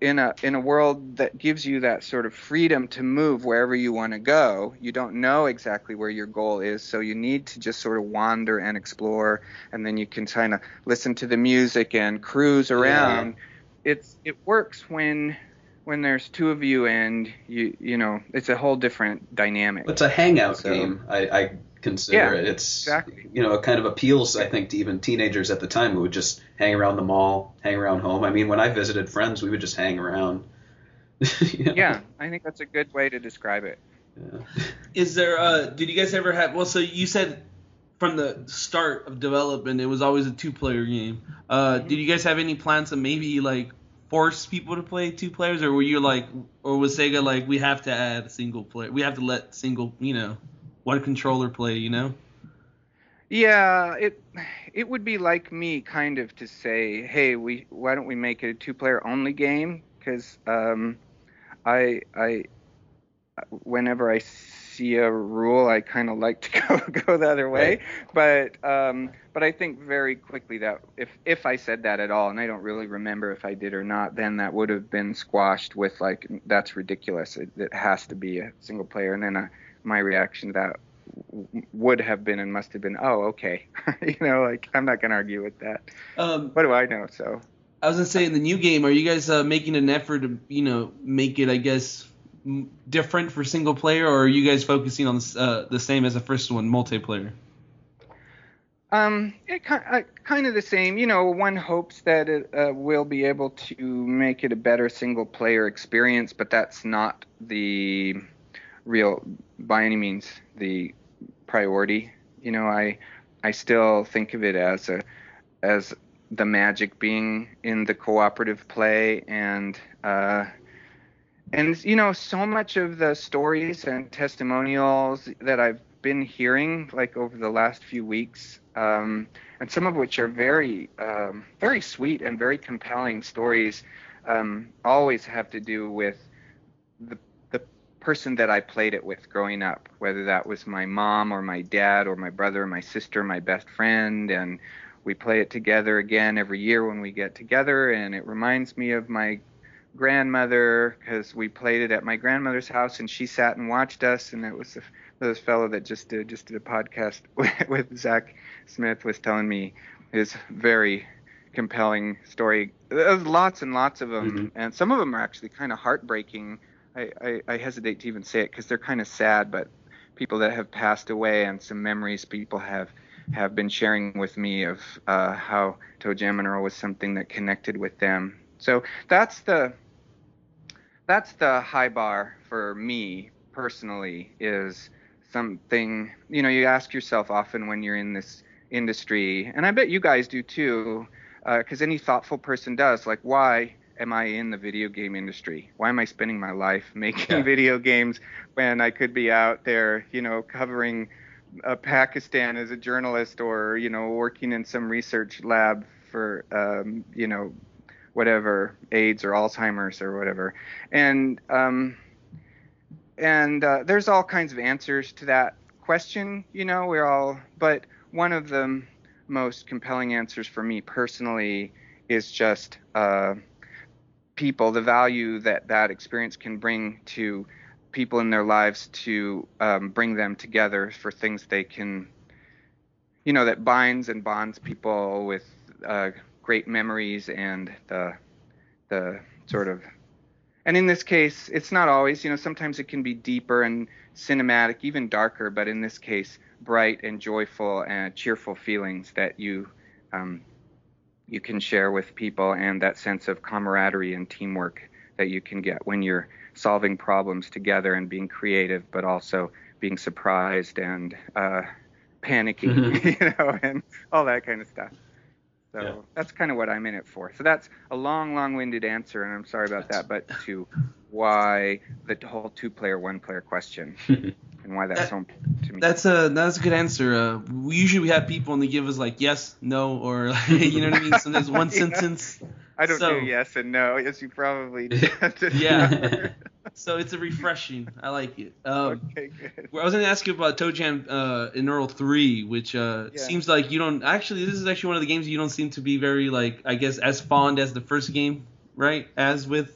in a in a world that gives you that sort of freedom to move wherever you want to go, you don't know exactly where your goal is, so you need to just sort of wander and explore, and then you can kind of listen to the music and cruise around. It's it works when when there's two of you and you you know it's a whole different dynamic. It's a hangout So- game. I, I consider Yeah, it. It's exactly. you know it kind of appeals I think to even teenagers at the time who would just hang around the mall, hang around home. I mean, when I visited friends, we would just hang around. You know? Yeah, I think that's a good way to describe it. Yeah. Is there uh did you guys ever have well so you said from the start of development it was always a two player game. Uh did you guys have any plans to maybe like force people to play two players or were you like or was Sega like we have to add single player we have to let single you know one controller play, you know? Yeah, it it would be like me kind of to say, hey, we why don't we make it a two-player only game? Because um, I I whenever I see a rule, I kind of like to go go the other way. But um, but I think very quickly that if if I said that at all, and I don't really remember if I did or not, then that would have been squashed with like that's ridiculous. It, it has to be a single player, and then uh, my reaction to that would have been and must have been, oh, okay. you know, like I'm not gonna argue with that. Um What do I know? So I was gonna say in the new game, are you guys uh, making an effort to you know make it I guess m- different for single player, or are you guys focusing on uh, the same as the first one, multiplayer? Um, it kind uh, kind of the same. You know, one hopes that it uh, will be able to make it a better single player experience, but that's not the real, by any means, the priority. You know, I I still think of it as a as the magic being in the cooperative play and uh, and you know so much of the stories and testimonials that I've been hearing like over the last few weeks um, and some of which are very um, very sweet and very compelling stories um, always have to do with the person that I played it with growing up whether that was my mom or my dad or my brother or my sister my best friend and we play it together again every year when we get together and it reminds me of my grandmother because we played it at my grandmother's house and she sat and watched us and it was this fellow that just did just did a podcast with, with Zach Smith was telling me his very compelling story. There's lots and lots of them, Mhm. and some of them are actually kind of heartbreaking. I, I, I hesitate to even say it because they're kind of sad, but people that have passed away and some memories people have have been sharing with me of uh, how Toe Earl was something that connected with them. So that's the that's the high bar for me personally is something you know you ask yourself often when you're in this industry and i bet you guys do too because any thoughtful person does like why am i in the video game industry why am i spending my life making Yeah. video games when i could be out there you know covering uh, pakistan as a journalist or you know working in some research lab for um, you know whatever AIDS or Alzheimer's or whatever, and um, and uh, there's all kinds of answers to that question. You know, we're all, but one of the most compelling answers for me personally is just uh, people, the value that that experience can bring to people in their lives to um, bring them together for things they can, you know, that binds and bonds people with uh, great memories and the the sort of and in this case it's not always you know sometimes it can be deeper and cinematic even darker but in this case bright and joyful and cheerful feelings that you um, you can share with people and that sense of camaraderie and teamwork that you can get when you're solving problems together and being creative but also being surprised and uh, panicking you know and all that kind of stuff so Yeah. that's kind of what I'm in it for. So that's a long, long-winded answer, and I'm sorry about that. But to why the whole two-player, one-player question, and why that's so important to me. That's a that's a good answer. Uh, we usually we have people and they give us like yes, no, or you know what I mean. Sometimes one Yeah. sentence. I don't so- do yes and no. Yes, you probably do. Yeah. So it's a refreshing. I like it. Um, okay, good. well, I was gonna ask you about ToeJam uh, in Earl Three, which uh, Yeah. seems like you don't actually. This is actually one of the games you don't seem to be very like I guess as fond as the first game, right? As with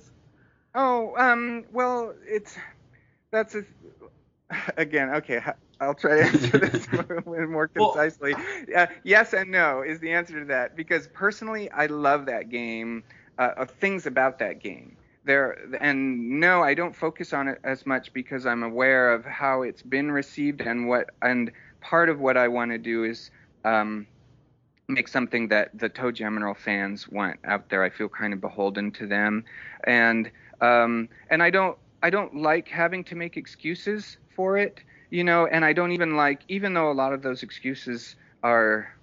Oh, um, well, it's that's a, again okay. I'll try to answer this more, more Well- concisely. Uh, yes and no is the answer to that because personally, I love that game. Uh, of things about that game. There and no, I don't focus on it as much because I'm aware of how it's been received and what and part of what I want to do is um, make something that the ToeJam and Earl fans want out there. I feel kind of beholden to them, and um, and I don't I don't like having to make excuses for it, you know, and I don't even like even though a lot of those excuses are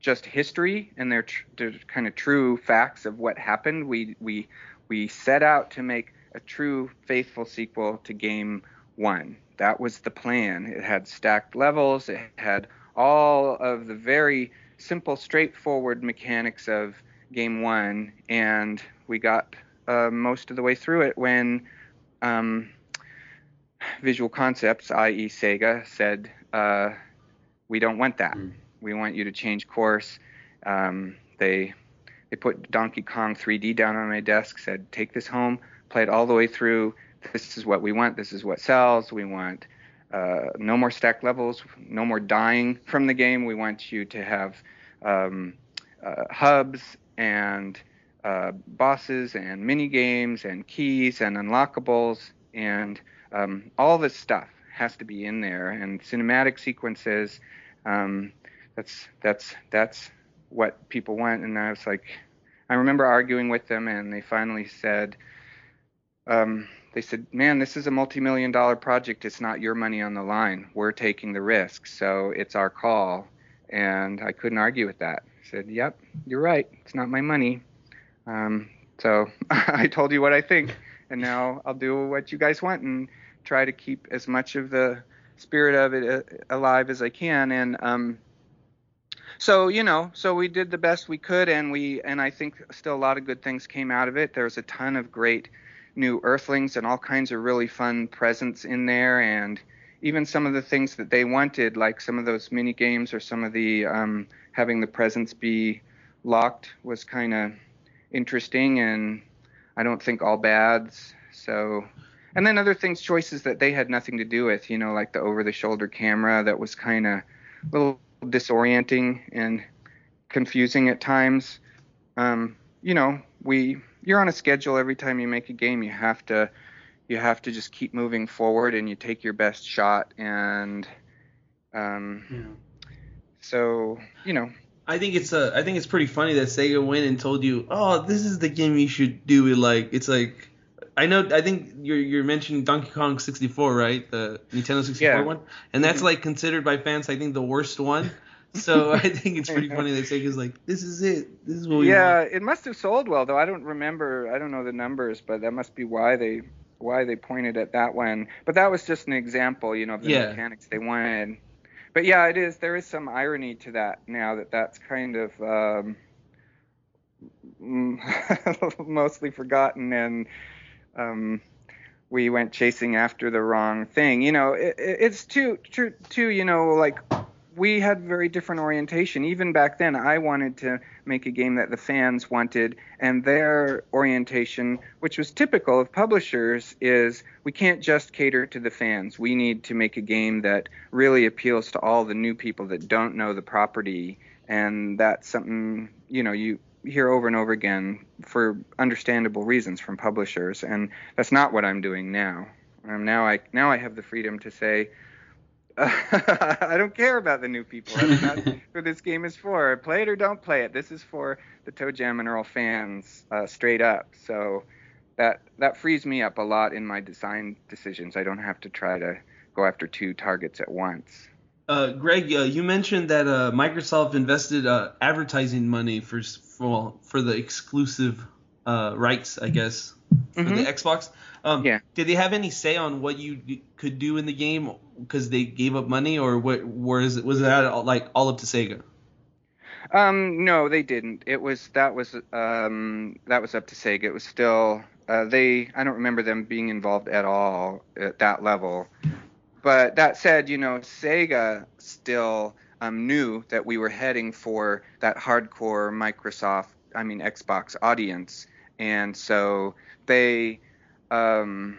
just history and they're, tr- they're kind of true facts of what happened. We we we set out to make a true faithful sequel to Game One. That was the plan. It had stacked levels. It had all of the very simple, straightforward mechanics of Game One, and we got uh, most of the way through it when um, Visual Concepts, i.e., Sega, said, uh, "We don't want that. Mm. We want you to change course." Um, they they put Donkey Kong 3D down on my desk, said, "Take this home, play it all the way through. This is what we want. This is what sells. We want uh, no more stacked levels, no more dying from the game. We want you to have um, uh, hubs and uh, bosses and mini games and keys and unlockables and um, all this stuff has to be in there and cinematic sequences. Um, that's that's that's what people want. And I was like, I remember arguing with them, and they finally said, um, they said, "Man, this is a multi-million dollar project. It's not your money on the line. We're taking the risk, so it's our call." And I couldn't argue with that. I said, "Yep, you're right. It's not my money." Um, so I told you what I think, and now I'll do what you guys want and try to keep as much of the spirit of it uh, alive as I can. And um, so you know, so we did the best we could, and we and I think still a lot of good things came out of it. There was a ton of great new Earthlings and all kinds of really fun presents in there, and even some of the things that they wanted, like some of those mini games or some of the um, having the presents be locked, was kind of interesting, and I don't think all bads. So, and then other things, choices that they had nothing to do with, you know, like the over-the-shoulder camera that was kind of a little disorienting and confusing at times. Um, you know, we you're on a schedule every time you make a game. You have to you have to just keep moving forward and you take your best shot and um, so you know I think it's uh, I think it's pretty funny that Sega went and told you, oh, this is the game you should do. It like it's like, I know I think you're you're mentioning Donkey Kong 64, right? The Nintendo 64 Yeah. one, and that's like considered by fans, I think, the worst one. So I think it's pretty funny that Sega's like, this is it. This is what we yeah, want. it must have sold well though. I don't remember. I don't know the numbers, but that must be why they why they pointed at that one. But that was just an example, you know, of the Yeah. mechanics they wanted. But yeah, it is. There is some irony to that now that that's kind of um, mostly forgotten and um, we went chasing after the wrong thing. You know, it, it- it's too, true, too. You know, like we had very different orientation. Even back then, I wanted to make a game that the fans wanted, and their orientation, which was typical of publishers, is we can't just cater to the fans. We need to make a game that really appeals to all the new people that don't know the property, and that's something you know you hear over and over again for understandable reasons from publishers, and that's not what I'm doing now. Um, now I now I have the freedom to say. I don't care about the new people. That's not who this game is for. Play it or don't play it. This is for the ToeJam and Earl fans, uh, straight up. So that that frees me up a lot in my design decisions. I don't have to try to go after two targets at once. Uh, Greg, uh, you mentioned that uh, Microsoft invested uh, advertising money for s- for the exclusive uh, rights, I guess, for the Xbox. Um, Yeah. Did they have any say on what you d- could do in the game because they gave up money, or what? Was it was that all, like all up to Sega? Um, no, they didn't. It was that was um, that was up to Sega. It was still uh, they. I don't remember them being involved at all at that level. But that said, you know, Sega still um, knew that we were heading for that hardcore Microsoft, I mean Xbox audience, and so they um,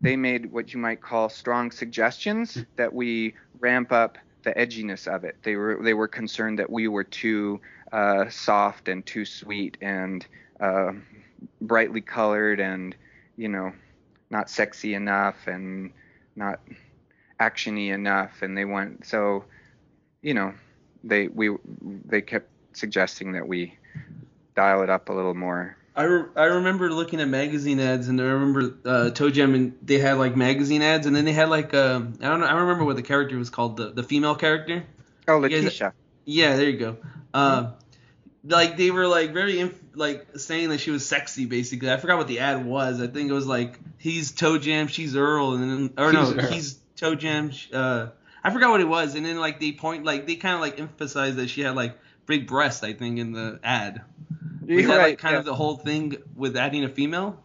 they made what you might call strong suggestions that we ramp up the edginess of it. They were they were concerned that we were too uh, soft and too sweet and uh, brightly colored and you know not sexy enough and not actiony enough. And they went so you know they we they kept suggesting that we dial it up a little more. I, re- I remember looking at magazine ads, and I remember uh, ToeJam, and they had like magazine ads, and then they had like um, I don't know, I remember what the character was called, the the female character. Oh, You Latisha. Yeah, there you go. Um, like they were like very inf- like saying that she was sexy basically. I forgot what the ad was. I think it was like he's ToeJam, she's Earl, and then or no, He's Earl. he's ToeJam. Uh, I forgot what it was, and then like they point like they kind of like emphasized that she had like big breasts. I think in the ad. Was that right, like kind yeah. of the whole thing with adding a female?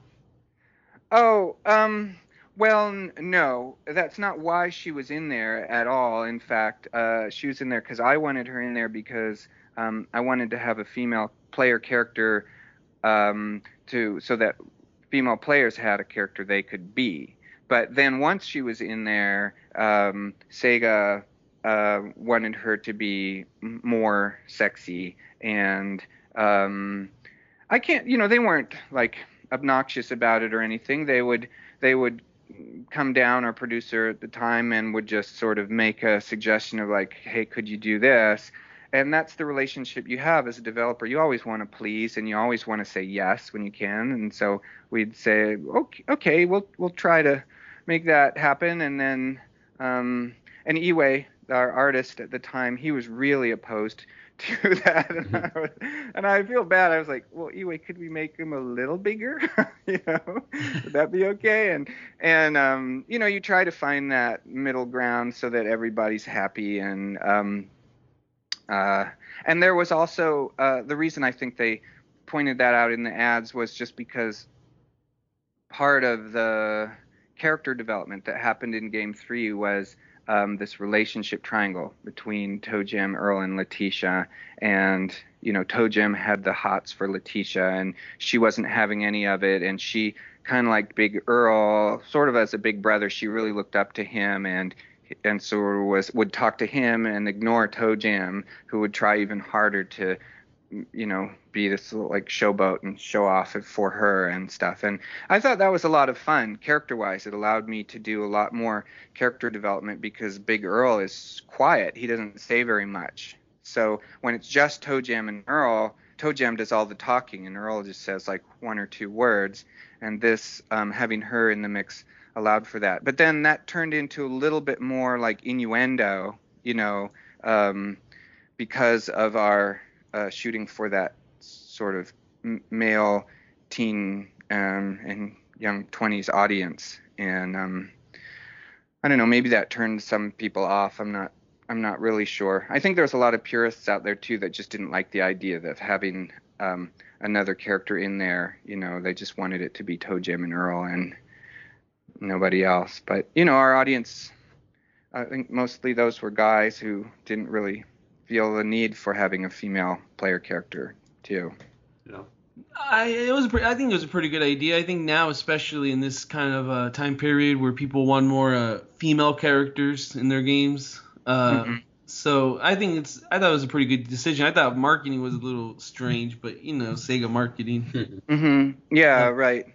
Oh, um, well, n- no, that's not why she was in there at all. In fact, uh, she was in there because I wanted her in there because um, I wanted to have a female player character um, to so that female players had a character they could be. But then once she was in there, um, Sega uh, wanted her to be more sexy and um, I can't, you know, they weren't like obnoxious about it or anything. They would, they would come down, our producer at the time, and would just sort of make a suggestion of like, hey, could you do this? And that's the relationship you have as a developer. You always want to please, and you always want to say yes when you can. And so we'd say, okay, okay, we'll we'll try to make that happen. And then, um, and Iwe, our artist at the time, he was really opposed to that, and, I was, and I feel bad. I was like, well, Iwe, could we make him a little bigger? you know, would that be okay? And and um, you know, you try to find that middle ground so that everybody's happy. And um, uh, and there was also uh, the reason I think they pointed that out in the ads was just because part of the character development that happened in game three was um, this relationship triangle between ToeJam, Earl, and Latisha. And, you know, ToeJam had the hots for Latisha, and she wasn't having any of it. And she kind of like Big Earl, sort of as a big brother, she really looked up to him and and of was would talk to him and ignore ToeJam, who would try even harder to you know, be this like showboat and show off for her and stuff. And I thought that was a lot of fun character wise. It allowed me to do a lot more character development because Big Earl is quiet. He doesn't say very much. So when it's just ToeJam and Earl, ToeJam does all the talking and Earl just says like one or two words. And this, um, having her in the mix allowed for that. But then that turned into a little bit more like innuendo, you know, um, because of our uh, shooting for that sort of male teen um, and young 20s audience. And um, i don't know maybe that turned some people off. I'm not i'm not really sure. I think there's a lot of purists out there too that just didn't like the idea of having um, another character in there. You know they just wanted it to be ToeJam and earl and nobody else. But you know our audience i think mostly those were guys who didn't really feel the need for having a female player character too. Yeah. I it was pre- I think it was a pretty good idea. I think now, especially in this kind of uh, time period where people want more uh, female characters in their games, uh, Mm-hmm. so I think it's I thought it was a pretty good decision. I thought marketing was a little strange, but you know, Sega marketing. hmm Yeah, right.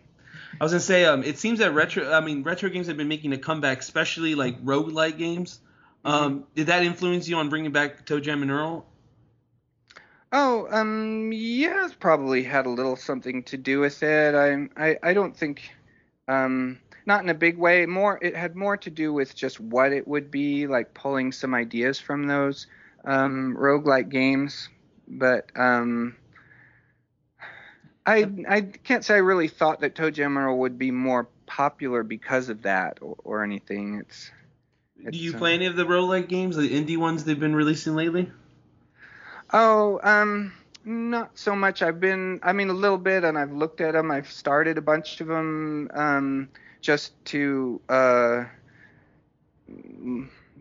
I was gonna say, um, it seems that retro I mean retro games have been making a comeback, especially like roguelike games. Um, did that influence you on bringing back ToeJam and Earl? Oh, um, yeah, probably had a little something to do with it. I, I, I don't think, um, not in a big way. More, it had more to do with just what it would be, like pulling some ideas from those um, roguelike games. But um, I, I can't say I really thought that ToeJam and Earl would be more popular because of that or, or anything. It's. Do you play um, any of the roguelike games, the indie ones they've been releasing lately? Oh, um, not so much. I've been, I mean, a little bit, and I've looked at them. I've started a bunch of them, um, just to, uh,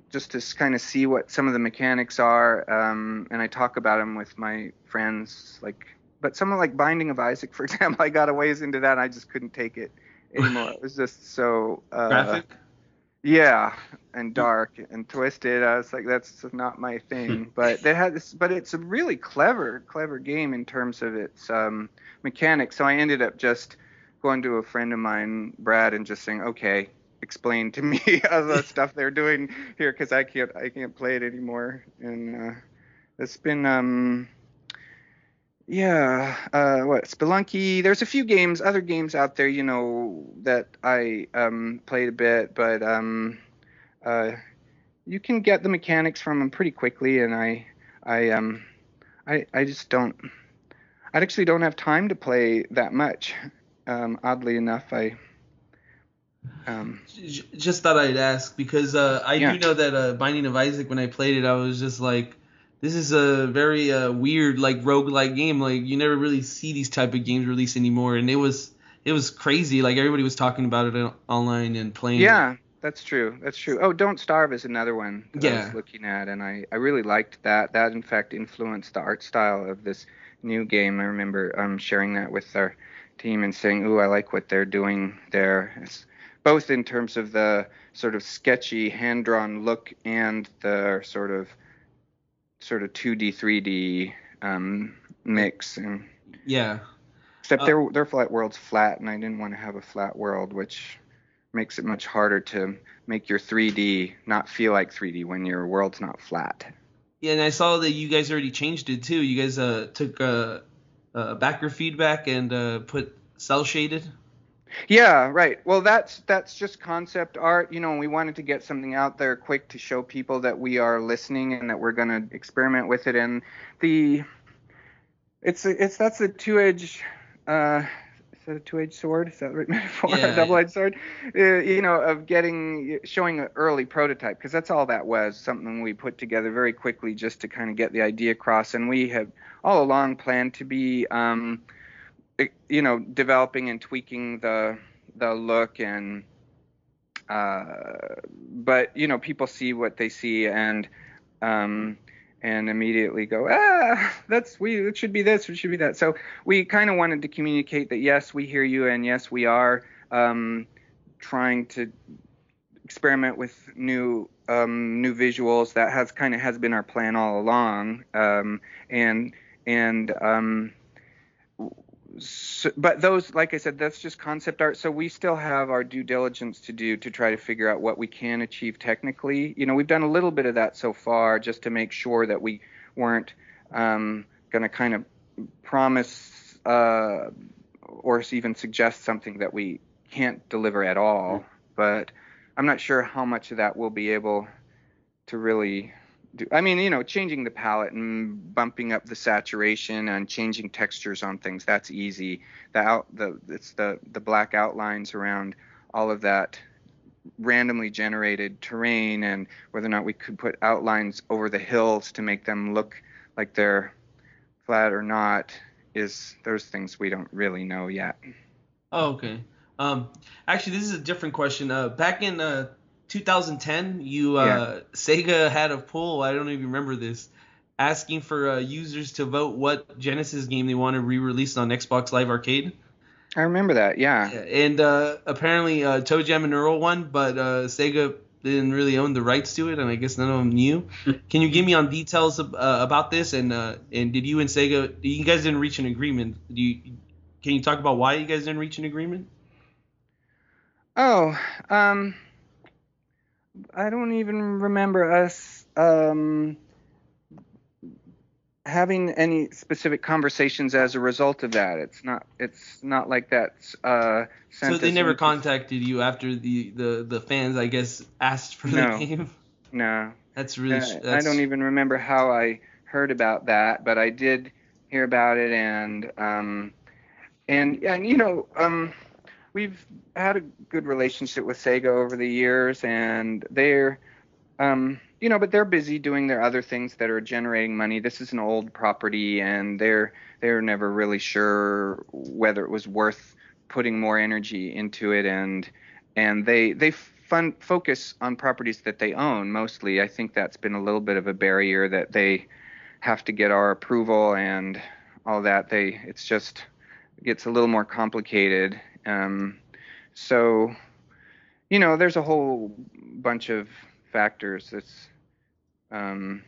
just to kind of see what some of the mechanics are. Um, and I talk about them with my friends, like, but something like Binding of Isaac, for example, I got a ways into that. And I just couldn't take it anymore. it was just so uh, Graphic? Yeah, and dark and twisted. I was like, that's not my thing. but they had this, but it's a really clever, clever game in terms of its um, mechanics. So I ended up just going to a friend of mine, Brad, and just saying, okay, explain to me all the stuff they're doing here because I can't, I can't play it anymore. And uh, it's been, um, yeah, uh, what Spelunky? There's a few games, other games out there, you know, that I um, played a bit, but um, uh, you can get the mechanics from them pretty quickly, and I, I, um, I, I just don't. I actually don't have time to play that much. Um, oddly enough, I. Um, Just thought I'd ask because uh, I Yeah. do know that uh, Binding of Isaac. When I played it, I was just like, "This is a very uh, weird, like roguelike game. Like you never really see these type of games released anymore." And it was, it was crazy. Like everybody was talking about it online and playing. it. Yeah, that's true. That's true. Oh, Don't Starve is another one that I Yeah. was looking at, and I, I really liked that. That in fact influenced the art style of this new game. I remember um, sharing that with our team and saying, "Ooh, I like what they're doing there." It's both in terms of the sort of sketchy hand-drawn look and the sort of sort of 2D 3D um, mix and Yeah. Except Uh, their their flat world's flat, and I didn't want to have a flat world, which makes it much harder to make your 3D not feel like 3D when your world's not flat. Yeah, and I saw that you guys already changed it too. You guys uh, took uh, uh, backer feedback and uh, put cell shaded. Yeah, right. Well, that's that's just concept art. You know, we wanted to get something out there quick to show people that we are listening and that we're going to experiment with it. And the it's it's that's a two-edged Uh, is that a two-edged sword? Is that the right metaphor? Yeah. a double-edged sword? Uh, you know, of getting showing an early prototype because that's all that was. Something we put together very quickly just to kind of get the idea across. And we have all along planned to be. Um, you know developing and tweaking the the look and uh but you know people see what they see and um and immediately go ah that's we it should be this it should be that. So we kind of wanted to communicate that yes we hear you and yes we are um trying to experiment with new um new visuals. That has kind of has been our plan all along um and and um so, but those, like I said, that's just concept art. So we still have our due diligence to do to try to figure out what we can achieve technically. You know, we've done a little bit of that so far, just to make sure that we weren't um, going to kind of promise uh, or even suggest something that we can't deliver at all. But I'm not sure how much of that we'll be able to really do. I mean, you know, changing the palette and bumping up the saturation and changing textures on things that's easy. The out the it's the the black outlines around all of that randomly generated terrain and whether or not we could put outlines over the hills to make them look like they're flat or not is those things we don't really know yet. Oh, okay. Um, actually, this is a different question. Uh, back in uh, 2010, you uh, Sega had a poll. I don't even remember this, asking for uh, users to vote what Genesis game they want to re-release on Xbox Live Arcade. I remember that, yeah. And uh, apparently, uh, ToeJam and Earl won, but uh, Sega didn't really own the rights to it, and I guess none of them knew. Can you give me on details of, uh, about this? And uh, and did you and Sega, you guys didn't reach an agreement? Do you, can you talk about why you guys didn't reach an agreement? Oh, um, I don't even remember us um, having any specific conversations as a result of that. It's not. It's not like that's. Uh, sent So they never contacted you after the, the, the fans, I guess, asked for the No. game. No. That's really. Uh, sh- I don't even remember how I heard about that, but I did hear about it, and um, and and you know, um, we've had a good relationship with Sega over the years, and they're, um, you know, but they're busy doing their other things that are generating money. This is an old property, and they're they're never really sure whether it was worth putting more energy into it, and and they they fun focus on properties that they own mostly. I think that's been a little bit of a barrier that they have to get our approval and all that. They it's just gets a little more complicated. Um, so you know, there's a whole bunch of factors. It's um,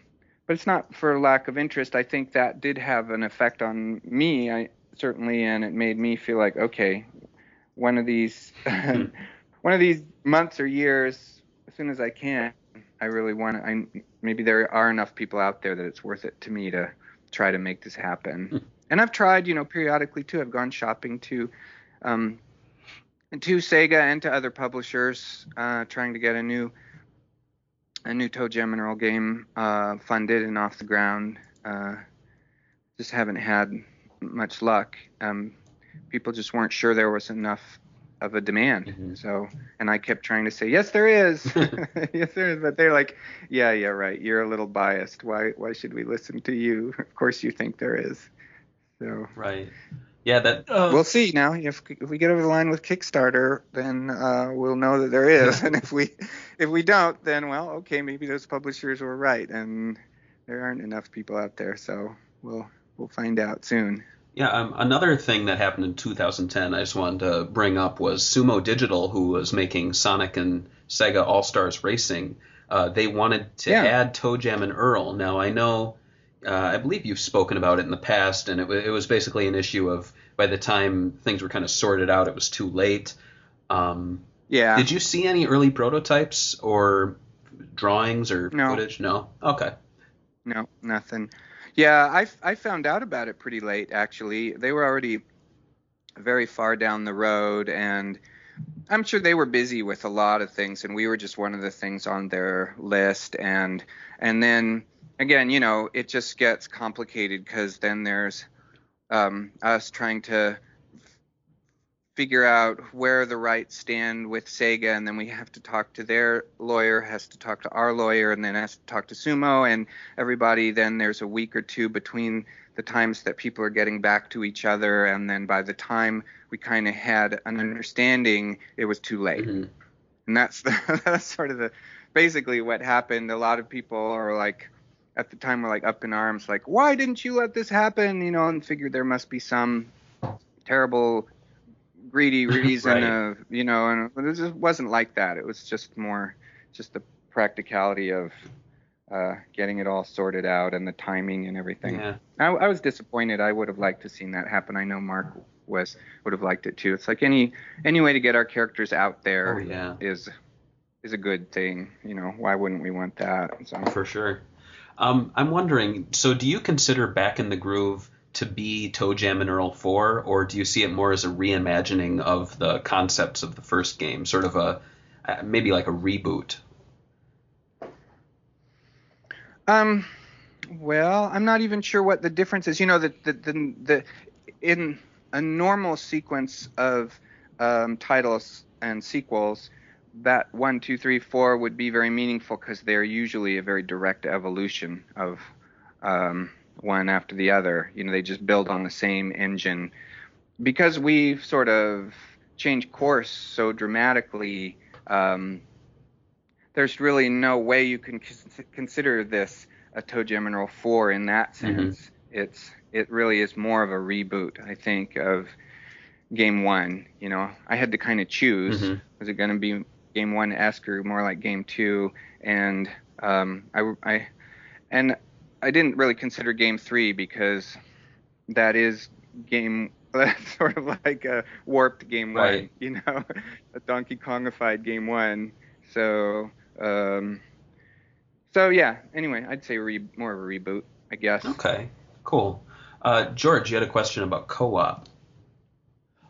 but it's not for lack of interest. I think that did have an effect on me. I certainly, and it made me feel like okay, one of these one of these months or years, as soon as I can, I really want to. I maybe there are enough people out there that it's worth it to me to try to make this happen. and I've tried, you know, periodically too. I've gone shopping to, um, to Sega and to other publishers, uh, trying to get a new, a new ToeJam and Earl game uh, funded and off the ground. Uh, just haven't had much luck. Um, people just weren't sure there was enough of a demand. So, and I kept trying to say, yes, there is, yes, there is, but they're like, yeah, yeah, right. You're a little biased. Why, why should we listen to you? Of course, you think there is. So Right. Yeah, that Uh, we'll see now. If if we get over the line with Kickstarter, then uh, we'll know that there is, and if we if we don't, then well, okay, maybe those publishers were right, and there aren't enough people out there. So we'll we'll find out soon. Yeah, um, another thing that happened in 2010 I just wanted to bring up was Sumo Digital, who was making Sonic and Sega All Stars Racing. Uh, they wanted to Yeah. add ToeJam and Earl. Now I know, uh, I believe you've spoken about it in the past, and it, wa- it was basically an issue of by the time things were kind of sorted out, it was too late. Um, Yeah. Did you see any early prototypes or drawings or No. footage? No. Okay. No, nothing. Yeah, I, I found out about it pretty late, actually. They were already very far down the road, and I'm sure they were busy with a lot of things, and we were just one of the things on their list. And and then again, you know, it just gets complicated because then there's um, us trying to figure out where the rights stand with Sega, and then we have to talk to their lawyer, has to talk to our lawyer, and then has to talk to Sumo, and everybody. Then there's a week or two between the times that people are getting back to each other, and then by the time we kind of had an understanding, it was too late. Mhm. And that's the, that's sort of the basically what happened. A lot of people are like at the time were like up in arms, like why didn't you let this happen? You know, and figured there must be some terrible greedy reason Right. of you know, and but it just wasn't like that. It was just more just the practicality of uh, getting it all sorted out and the timing and everything. Yeah. I, I was disappointed. I would have liked to seen that happen. I know Mark was would have liked it too. It's like any any way to get our characters out there Oh, yeah. is is a good thing. You know, why wouldn't we want that? So For sure. Um, I'm wondering. So, do you consider Back in the Groove to be ToeJam and Earl 4, or do you see it more as a reimagining of the concepts of the first game, sort of a uh, maybe like a reboot? Um, well, I'm not even sure what the difference is. You know, the the the, the in a normal sequence of um, titles and sequels, that one, two, three, four would be very meaningful because they're usually a very direct evolution of um, one after the other. You know, they just build on the same engine. Because we've sort of changed course so dramatically, um, there's really no way you can consider this a ToeJam and Earl 4 in that sense. It's it really is more of a reboot, I think, of game one. You know, I had to kind of choose: Mhm. was it going to be game one esque or more like game two? And um, I, I and I didn't really consider game three because that is game that's sort of like a warped game one, you know, a Donkey Kongified game one. So um, so yeah. Anyway, I'd say re- more of a reboot, I guess. Okay, cool. Uh, George, you had a question about co-op.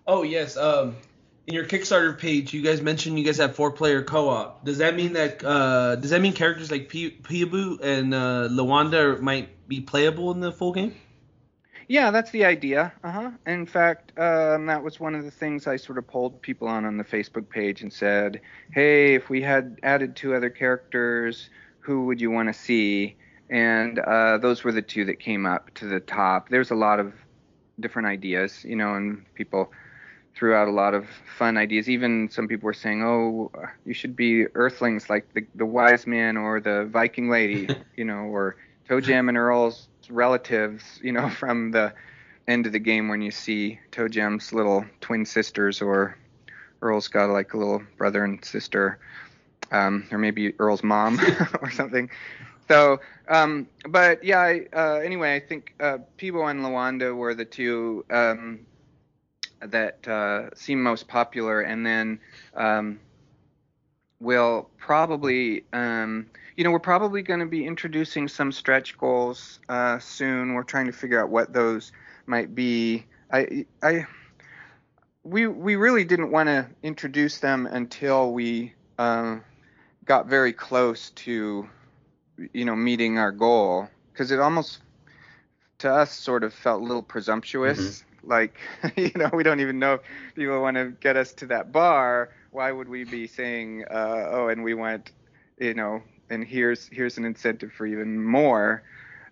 Oh yes. Um, in your Kickstarter page, you guys mentioned you guys have four-player co-op. Does that mean that uh, does that mean characters like Pe- and uh, Lawanda might be playable in the full game? Yeah, that's the idea. Uh huh. In fact, um, that was one of the things I sort of polled people on on the Facebook page and said, "Hey, if we had added two other characters, who would you want to see?" And uh, those were the two that came up to the top. There's a lot of different ideas, you know, and people threw out a lot of fun ideas. Even some people were saying, "Oh, you should be Earthlings like the the wise man or the Viking lady," you know, or ToeJam and Earl's relatives, you know, from the end of the game when you see ToeJam's little twin sisters, or Earl's got like a little brother and sister, um, or maybe Earl's mom or something. So, um, but yeah. I, uh, anyway, I think uh, Peebo and Lawanda were the two um, that uh, seem most popular, and then um, we'll probably, um, you know, we're probably going to be introducing some stretch goals uh, soon. We're trying to figure out what those might be. I, I, we we really didn't want to introduce them until we um, got very close to, you know, meeting our goal, because it almost to us sort of felt a little presumptuous. Like, you know, we don't even know if people want to get us to that bar. Why would we be saying, uh, oh, and we want, you know, and here's here's an incentive for even more.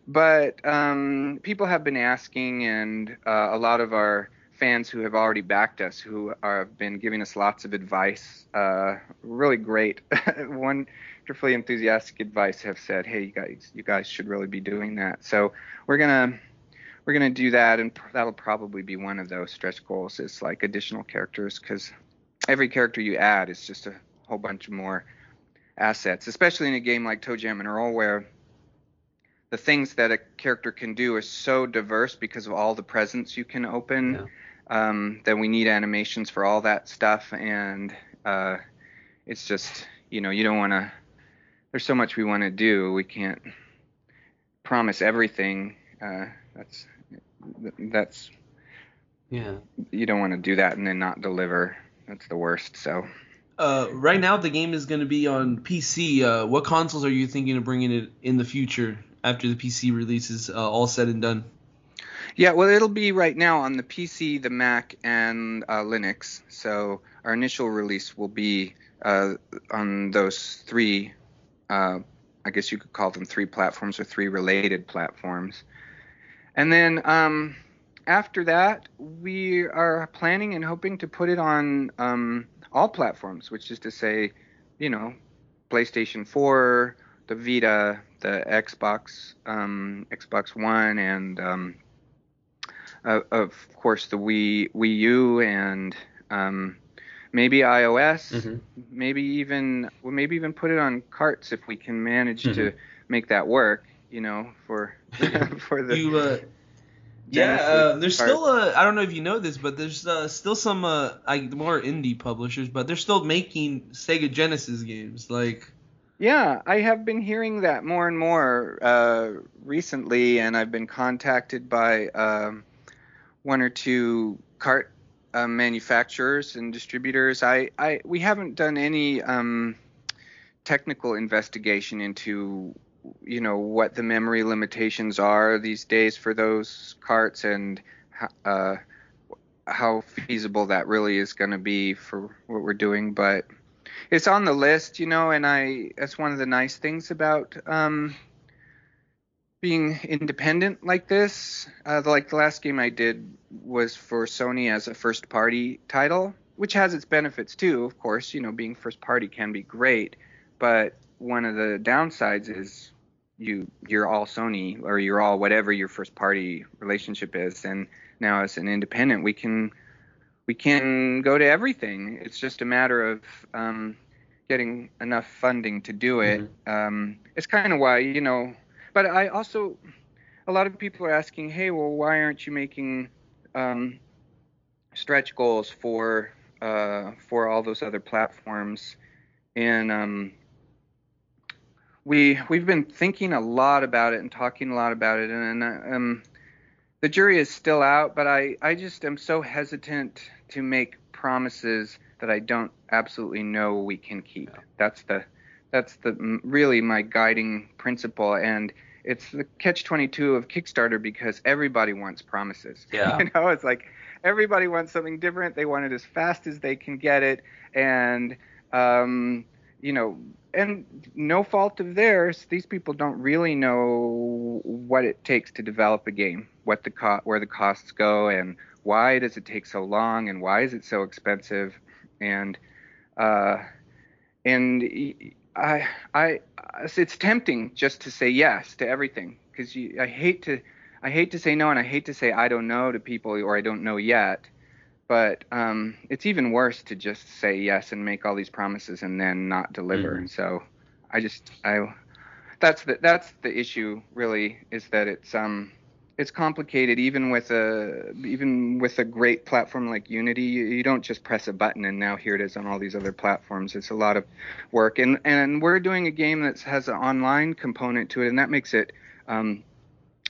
But um, people have been asking, and uh, a lot of our fans who have already backed us, who are, have been giving us lots of advice, uh, really great, wonderfully enthusiastic advice, have said, "Hey, you guys, you guys should really be doing that." So we're gonna we're gonna do that, and pr- that'll probably be one of those stretch goals. Is like additional characters, because every character you add is just a whole bunch of more assets, especially in a game like ToeJam and Earl, where the things that a character can do are so diverse because of all the presents you can open. Um, that we need animations for all that stuff, and uh, it's just you know you don't want to. There's so much we want to do. We can't promise everything. Uh, that's that's Yeah. you don't want to do that and then not deliver. That's the worst. So Uh, right now, the game is going to be on PC. Uh, what consoles are you thinking of bringing it in the future after the PC release is uh, all said and done? yeah, well, it'll be right now on the PC, the Mac, and uh, Linux. So our initial release will be uh, on those three. Uh, I guess you could call them three platforms or three related platforms. And then um, after that, we are planning and hoping to put it on um, all platforms, which is to say, you know, PlayStation 4, the Vita, the Xbox, um, Xbox One, and um, uh, of course the Wii, Wii U, and um, maybe iOS, Mhm. maybe even well, maybe even put it on carts if we can manage to Mhm. make that work. You know, for for the you, uh, yeah, uh, there's part. still uh, I don't know if you know this, but there's uh, still some uh, I, more indie publishers, but they're still making Sega Genesis games. Like, Yeah, I have been hearing that more and more uh, recently, and I've been contacted by um, one or two cart uh, manufacturers and distributors. I, I we haven't done any um, technical investigation into you know what the memory limitations are these days for those carts and uh, how feasible that really is going to be for what we're doing, but it's on the list, you know, and I that's one of the nice things about um, being independent like this. Uh, like the last game I did was for Sony as a first party title, which has its benefits too, of course. You know, being first party can be great, but one of the downsides is you you're all Sony or you're all whatever your first party relationship is, and now as an independent we can we can go to everything. It's just a matter of um, getting enough funding to do it. Um, it's kind of why, you know, but I also, a lot of people are asking, hey, well, why aren't you making um, stretch goals for uh, for all those other platforms? And um, we we've been thinking a lot about it and talking a lot about it, and um, the jury is still out. But I I just am so hesitant to make promises that I don't absolutely know we can keep. That's the that's the really my guiding principle, and it's the catch 22 of Kickstarter because everybody wants promises. Yeah. you know, it's like everybody wants something different. They want it as fast as they can get it, and um, you know, and no fault of theirs. These people don't really know what it takes to develop a game, what the co- where the costs go, and why does it take so long, and why is it so expensive, and uh, and I, I, it's tempting just to say yes to everything because I hate to, I hate to say no, and I hate to say I don't know to people or I don't know yet. But um, it's even worse to just say yes and make all these promises and then not deliver. So I just, I, that's the that's the issue really is that it's um it's complicated. Even with a even with a great platform like Unity you, you don't just press a button and now here it is on all these other platforms. It's a lot of work. And and we're doing a game that has an online component to it and that makes it um,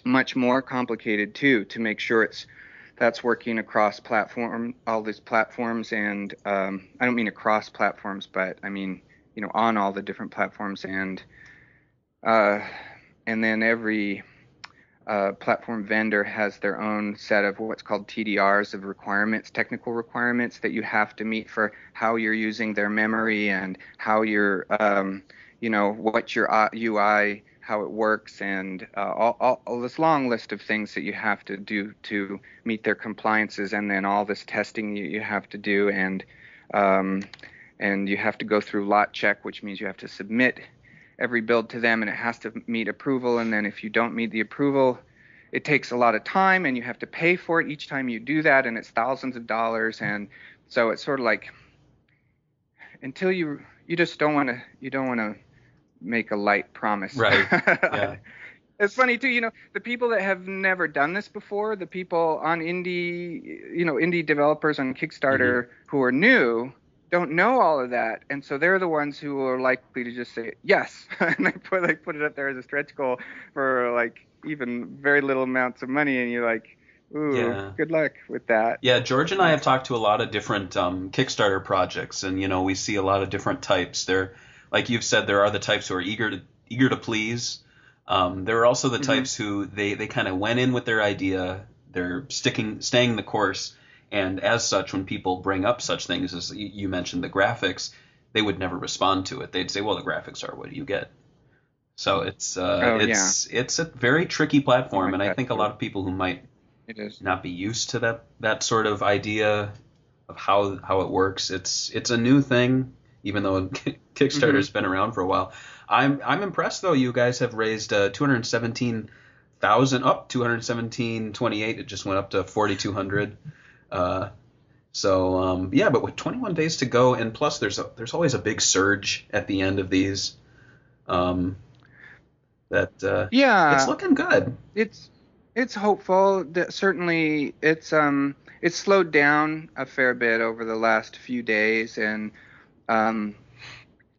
much more complicated too to make sure it's that's working across platform all these platforms and um, I don't mean across platforms but I mean you know on all the different platforms and uh, and then every uh, platform vendor has their own set of what's called TDRs of requirements, technical requirements that you have to meet for how you're using their memory and how you're, um, you know, what your uh, UI, how it works, and uh, all, all, all this long list of things that you have to do to meet their compliances, and then all this testing you, you have to do, and um, and you have to go through lot check, which means you have to submit every build to them and it has to meet approval. And then if you don't meet the approval it takes a lot of time and you have to pay for it each time you do that and it's thousands of dollars. And so it's sort of like until you you just don't want to you don't want to make a light promise Right. Yeah. it's funny too you know the people that have never done this before the people on indie you know indie developers on kickstarter who are new don't know all of that, and so they're the ones who are likely to just say yes, and they put they put it up there as a stretch goal for like even very little amounts of money, and you're like, ooh, Yeah. good luck with that. Yeah, George and I have talked to a lot of different um, Kickstarter projects, and you know we see a lot of different types. There, like you've said, there are the types who are eager to eager to please. Um, there are also the Mhm. types who they they kind of went in with their idea, they're sticking staying the course, and as such, when people bring up such things as you mentioned the graphics, they would never respond to it. They'd say, "Well, the graphics are what do you get." So it's uh, Oh, it's it's a very tricky platform, like and I think a lot of people who might It is. not be used to that that sort of idea of how how it works. It's it's a new thing, even though Kickstarter's been around for a while. I'm I'm impressed though. You guys have raised uh, two hundred seventeen thousand up, two hundred seventeen twenty eight. It just went up to forty two hundred. Uh, so um, yeah, but with 21 days to go, and plus there's a there's always a big surge at the end of these. Um, that uh, Yeah, it's looking good. it's it's hopeful that certainly it's um it's slowed down a fair bit over the last few days and um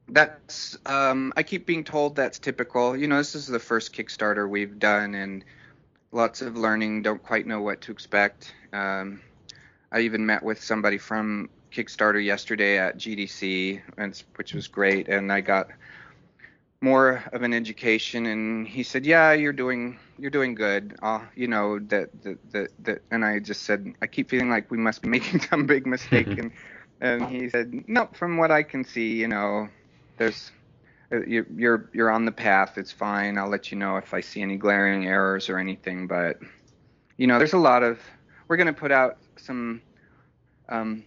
that's um I keep being told that's typical. You know, this is the first Kickstarter we've done and lots of learning, don't quite know what to expect. Um I even met with somebody from Kickstarter yesterday at GDC, and, which was great, and I got more of an education and he said yeah you're doing you're doing good uh, you know that that that that and i just said i keep feeling like we must be making some big mistake and and he said no from what i can see you know there's uh, you- you're you're on the path. It's fine. I'll let you know if i see any glaring errors or anything but you know there's a lot of we're going to put out some um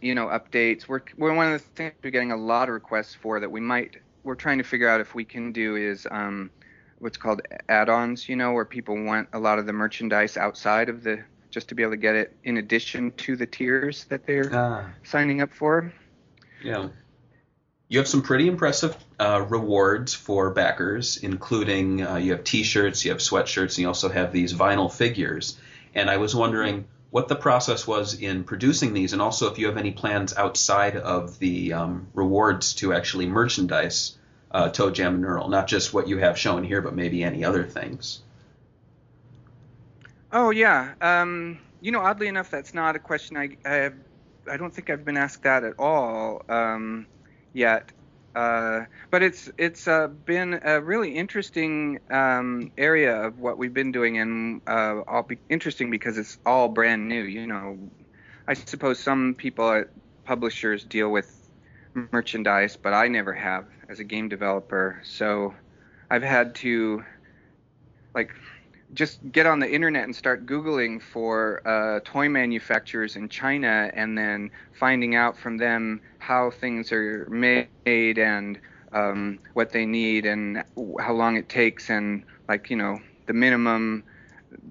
you know updates. We're, we're one of the things we're getting a lot of requests for that we might we're trying to figure out if we can do is um, what's called add-ons, you know, where people want a lot of the merchandise outside of the just to be able to get it in addition to the tiers that they're Ah. signing up for. Yeah. You have some pretty impressive uh, rewards for backers, including uh, you have T-shirts, you have sweatshirts, and you also have these vinyl figures. And I was wondering what the process was in producing these, and also if you have any plans outside of the um, rewards to actually merchandise uh, ToeJam and Earl, not just what you have shown here, but maybe any other things. Oh yeah, um, you know, oddly enough, that's not a question I I, have, I don't think I've been asked that at all um, yet. Uh, but it's it's uh, been a really interesting um, area of what we've been doing, and uh, all be interesting because it's all brand new. You know, I suppose some people at publishers deal with merchandise, but I never have as a game developer. So I've had to like just get on the internet and start googling for uh, toy manufacturers in China, and then finding out from them how things are made and um, what they need and how long it takes, and like you know the minimum.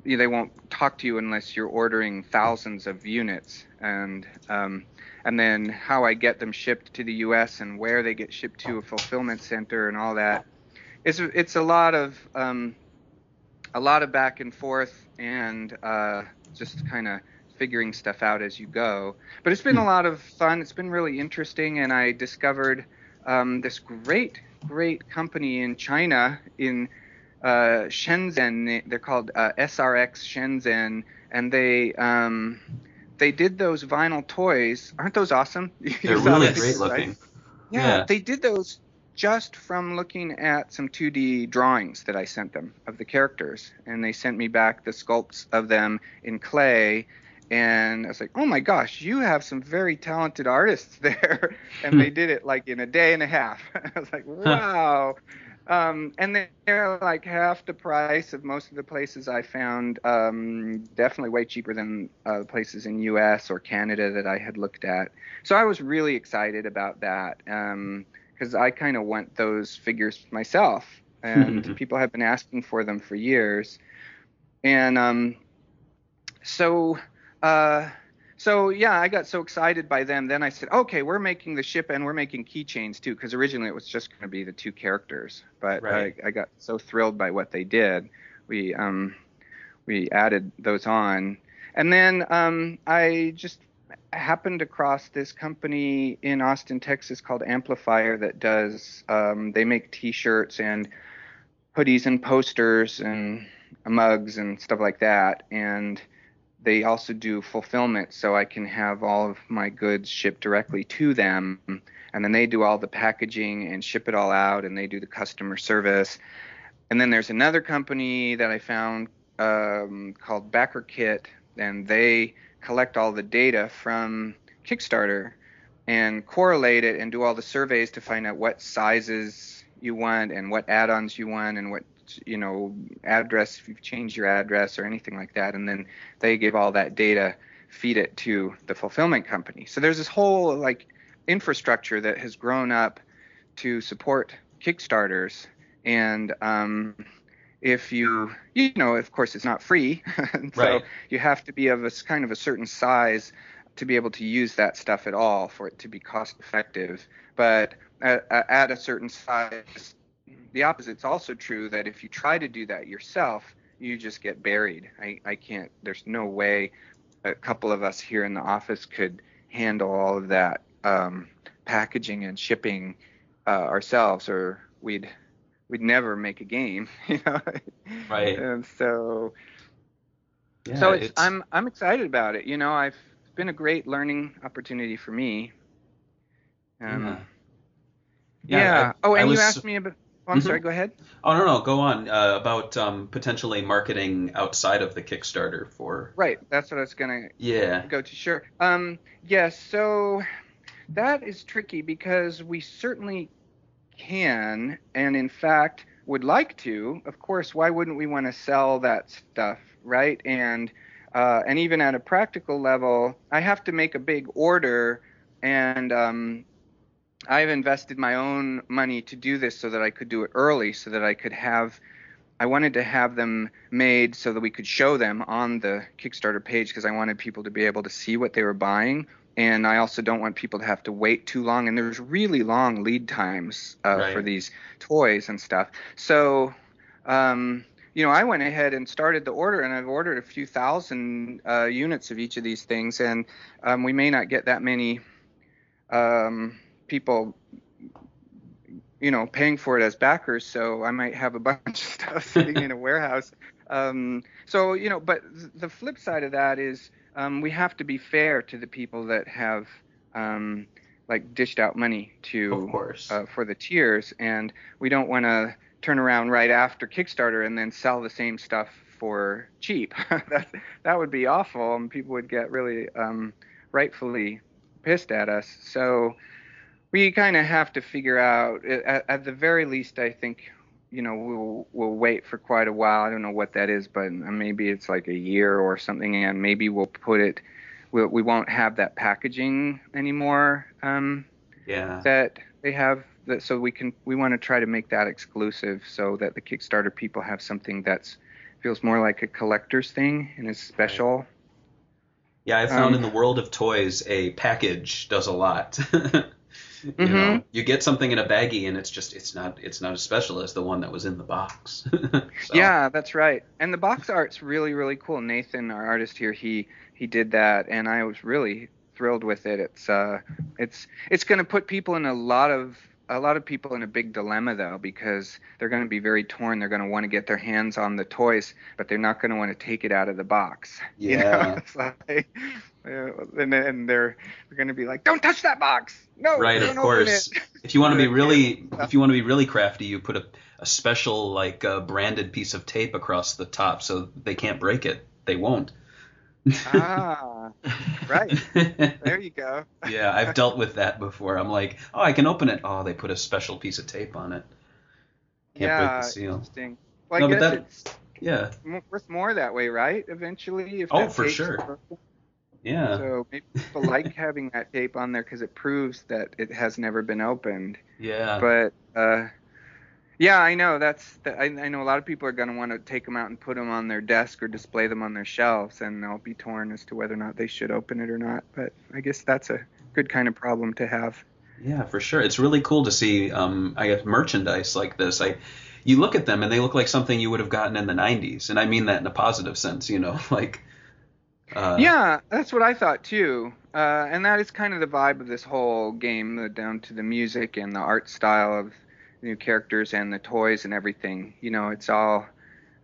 They won't talk to you unless you're ordering thousands of units, and um, and then how I get them shipped to the U.S. and where they get shipped to a fulfillment center and all that. It's it's a lot of um, a lot of back and forth and uh, just kind of figuring stuff out as you go. But it's been a lot of fun. It's been really interesting, and I discovered um, this great, great company in China in uh, Shenzhen. They're called uh, SRX Shenzhen, and they um, they did those vinyl toys. Aren't those awesome? They're really the great pictures, right? looking. Yeah, Yeah. they did those just from looking at some 2D drawings that I sent them of the characters, and they sent me back the sculpts of them in clay. And I was like, "Oh my gosh, you have some very talented artists there," and they did it like in a day and a half. I was like, "Wow!" um, and they- they're like half the price of most of the places I found. Um, definitely way cheaper than uh, places in U.S. or Canada that I had looked at. So I was really excited about that because I kind of want those figures myself, and people have been asking for them for years. And um, so, uh, so yeah, I got so excited by them. Then I said, okay, we're making the ship and we're making keychains too, because originally it was just going to be the two characters. But Right. I, I got so thrilled by what they did, we um, we added those on, and then um, I just happened across this company in Austin, Texas called Amplifier that does um, they make T-shirts and hoodies and posters and mugs and stuff like that, and they also do fulfillment, so I can have all of my goods shipped directly to them, and then they do all the packaging and ship it all out, and they do the customer service. And then there's another company that I found um, called BackerKit, and they collect all the data from Kickstarter and correlate it and do all the surveys to find out what sizes you want and what add-ons you want and what you know address if you've changed your address or anything like that. And then they give all that data feed it to the fulfillment company. So there's this whole like infrastructure that has grown up to support kickstarters. And um, if you you know of course it's not free. So Right. you have to be of a kind of a certain size to be able to use that stuff at all for it to be cost effective. But at, at a certain size the opposite's also true that if you try to do that yourself you just get buried. I, I can't there's no way a couple of us here in the office could handle all of that um, packaging and shipping uh, ourselves or we'd we'd never make a game you know Right. and so Yeah, so it's, I'm I'm excited about it. You know, I've it's been a great learning opportunity for me. Um, Yeah. yeah. Yeah, I- oh, and you asked me about. Oh, I'm Mhm. sorry. Go ahead. Oh no, no, go on uh, about um, potentially marketing outside of the Kickstarter for. Right. That's what I was gonna Yeah. go to. Sure. Um. Yes. so that is tricky because we certainly can, and in fact would like to. Of course, why wouldn't we want to sell that stuff, right? And uh, and even at a practical level, I have to make a big order, and um, I've invested my own money to do this so that I could do it early, so that I could have. I wanted to have them made so that we could show them on the Kickstarter page because I wanted people to be able to see what they were buying. And I also don't want people to have to wait too long. And there's really long lead times uh, Right. for these toys and stuff. So, um, you know, I went ahead and started the order, and I've ordered a few thousand uh, units of each of these things. And um, we may not get that many um, people you know paying for it as backers so i might have a bunch of stuff sitting in a warehouse um, so you know but th- the flip side of that is um, we have to be fair to the people that have um, like dished out money to uh, for the tiers. And we don't want to turn around right after kickstarter and then sell the same stuff for cheap. That that would be awful and people would get really um, rightfully pissed at us. So we kind of have to figure out at, at the very least i think you know we'll we'll wait for quite a while i don't know what that is but maybe it's like a year or something and maybe we'll put it we'll, we won't have that packaging anymore um, Yeah. that they have that so we can we want to try to make that exclusive so that the kickstarter people have something that's feels more like a collector's thing and is special Yeah, I found Um, in the world of toys, a package does a lot. you Mhm. know, you get something in a baggie, and it's just it's not it's not as special as the one that was in the box. So, Yeah, that's right. And the box art's really, really cool. Nathan, our artist here, he he did that, and I was really thrilled with it. It's uh, it's it's going to put people in a lot of a lot of people in a big dilemma though, because they're going to be very torn. They're going to want to get their hands on the toys, but they're not going to want to take it out of the box. You know? Yeah. Like, and then they're they're going to be like, "Don't touch that box! No, Right, don't of open course. it." If you want to be really, if you want to be really crafty, you put a, a special like uh, branded piece of tape across the top so they can't break it. They won't. ah, right. There you go. yeah, I've dealt with that before. I'm like, oh, I can open it. Oh, they put a special piece of tape on it. Can't break yeah, the seal. interesting. Well, No, I but guess that- it's Yeah, worth more that way, right? Eventually, if Oh, for sure. yeah, So maybe people like having that tape on there because it proves that it has never been opened. yeah. But uh, yeah, I know that's. The, I, I know a lot of people are going to want to take them out and put them on their desk or display them on their shelves, and they'll be torn as to whether or not they should open it or not. But I guess that's a good kind of problem to have. Yeah, for sure. It's really cool to see, um, I guess, merchandise like this. I, you look at them and they look like something you would have gotten in the '90s, and I mean that in a positive sense. You know, like Uh, yeah, that's what I thought too. Uh, and that is kind of the vibe of this whole game, the, down to the music and the art style of new characters and the toys and everything. You know, it's all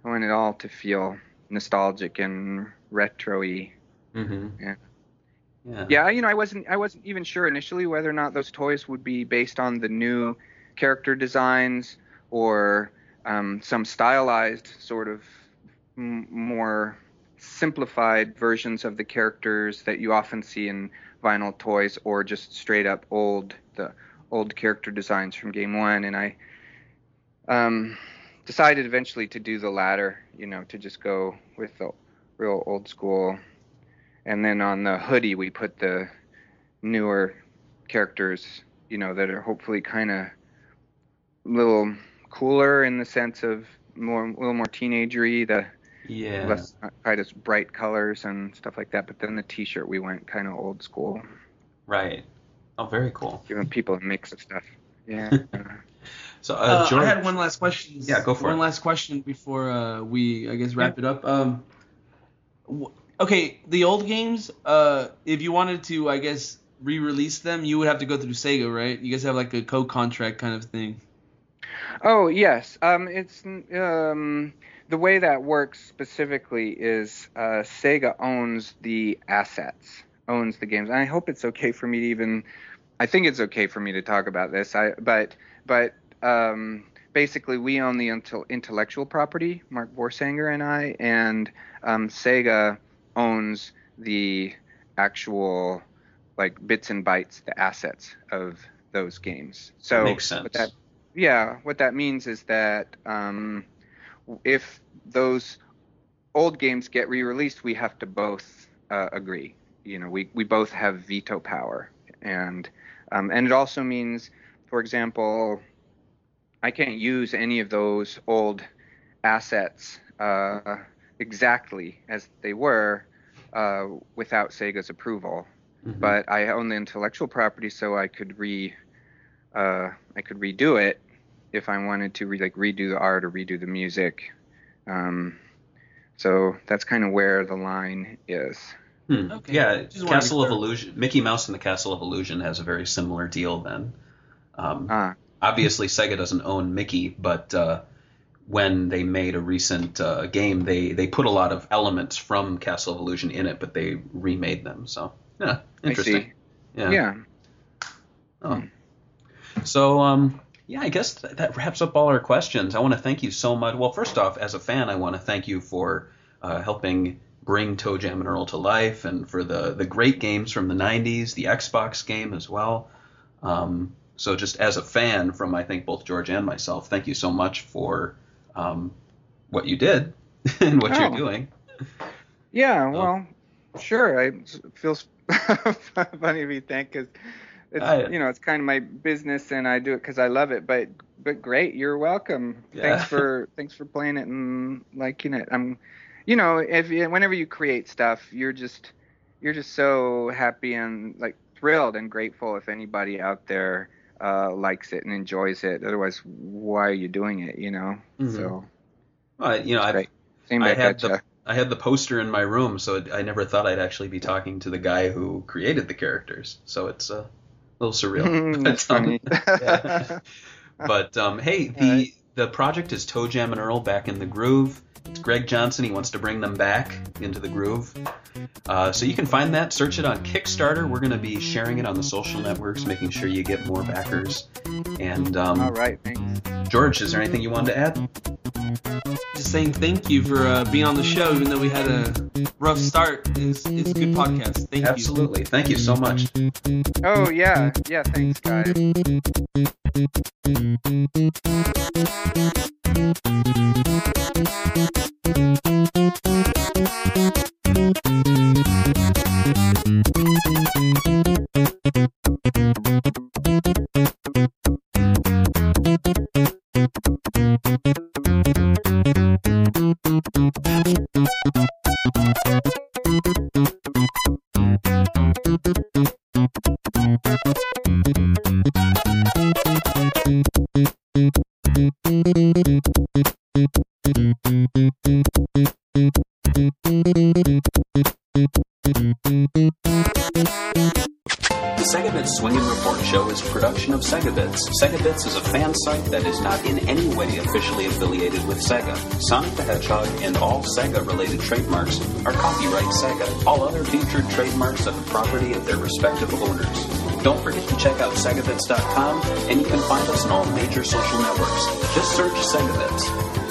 I want it all to feel nostalgic and retro-y. hmm Yeah. Yeah. Yeah, you know, I wasn't I wasn't even sure initially whether or not those toys would be based on the new character designs or um, some stylized sort of m- more simplified versions of the characters that you often see in vinyl toys or just straight up old the old character designs from game one and i um, decided eventually to do the latter you know to just go with the real old school and then on the hoodie we put the newer characters you know that are hopefully kind of a little cooler in the sense of more a little more teenagery the Yeah. less quite as bright colors and stuff like that but then the t-shirt we went kind of old school Right. Oh, very cool. giving people a mix of stuff yeah So, uh, Uh, George. I had one last question. Yeah, go for one it. last question before uh, we, I guess, wrap it up. Um, wh- okay, the old games. Uh, if you wanted to, I guess, re-release them, you would have to go through Sega, right? You guys have like a co-contract kind of thing. Oh yes, um, it's um, the way that works specifically is uh, Sega owns the assets, owns the games. And I hope it's okay for me to even. I think it's okay for me to talk about this. I but but um, basically we own the intellectual property, Mark Voorsanger and I, and um, Sega owns the actual like bits and bytes, the assets of those games. So Makes sense. what that yeah, what that means is that um, if those old games get re-released, we have to both uh, agree. You know, we, we both have veto power, and um, and it also means, for example, I can't use any of those old assets uh, exactly as they were uh, without Sega's approval Mhm. but I own the intellectual property, so I could re, uh, I could redo it if I wanted to, re- like redo the art or redo the music. Um, so that's kind of where the line is. Hmm. Okay. Yeah, Just Castle of clear- Illusion, Mickey Mouse and the Castle of Illusion has a very similar deal. Then, um, Ah, obviously Sega doesn't own Mickey, but uh, when they made a recent uh, game, they they put a lot of elements from Castle of Illusion in it, but they remade them. So, yeah, I interesting. see. Yeah. Oh. So, um, yeah, I guess th- that wraps up all our questions. I want to thank you so much. Well, first off, as a fan, I want to thank you for uh, helping bring ToeJam and Earl to life and for the, the great games from the 90s, the Xbox game as well. Um, so, just as a fan from, I think, both George and myself, thank you so much for um, what you did and what Oh. you're doing. Yeah. Well, sure. I it feels funny to be thanked because it's I- you know it's kind of my business and I do it because I love it. But but great, you're welcome. Yeah. Thanks for thanks for playing it and liking it. I'm, you know, if whenever you create stuff, you're just you're just so happy and like thrilled and grateful if anybody out there uh, likes it and enjoys it. Otherwise, why are you doing it? You know. Mhm. So Uh, you know, I've. Same I had the I had the poster in my room, so it, I never thought I'd actually be talking to the guy who created the characters. So it's uh, a little surreal. That's But, um. But um, hey, the. The project is ToeJam and Earl back in the groove. It's Greg Johnson. He wants to bring them back into the groove. Uh, so you can find that. Search it on Kickstarter. We're going to be sharing it on the social networks, making sure you get more backers. And um, All right, thanks. George, is there anything you wanted to add? Just saying thank you for uh, being on the show, even though we had a rough start. It's, it's a good podcast. Thank you. Absolutely. Thank you so much. Oh yeah, yeah. Thanks, guys. Segabits. Segabits is a fan site that is not in any way officially affiliated with Sega. Sonic the Hedgehog and all Sega-related trademarks are copyright Sega. All other featured trademarks are the property of their respective owners. Don't forget to check out Segabits.com, and you can find us on all major social networks. Just search Segabits.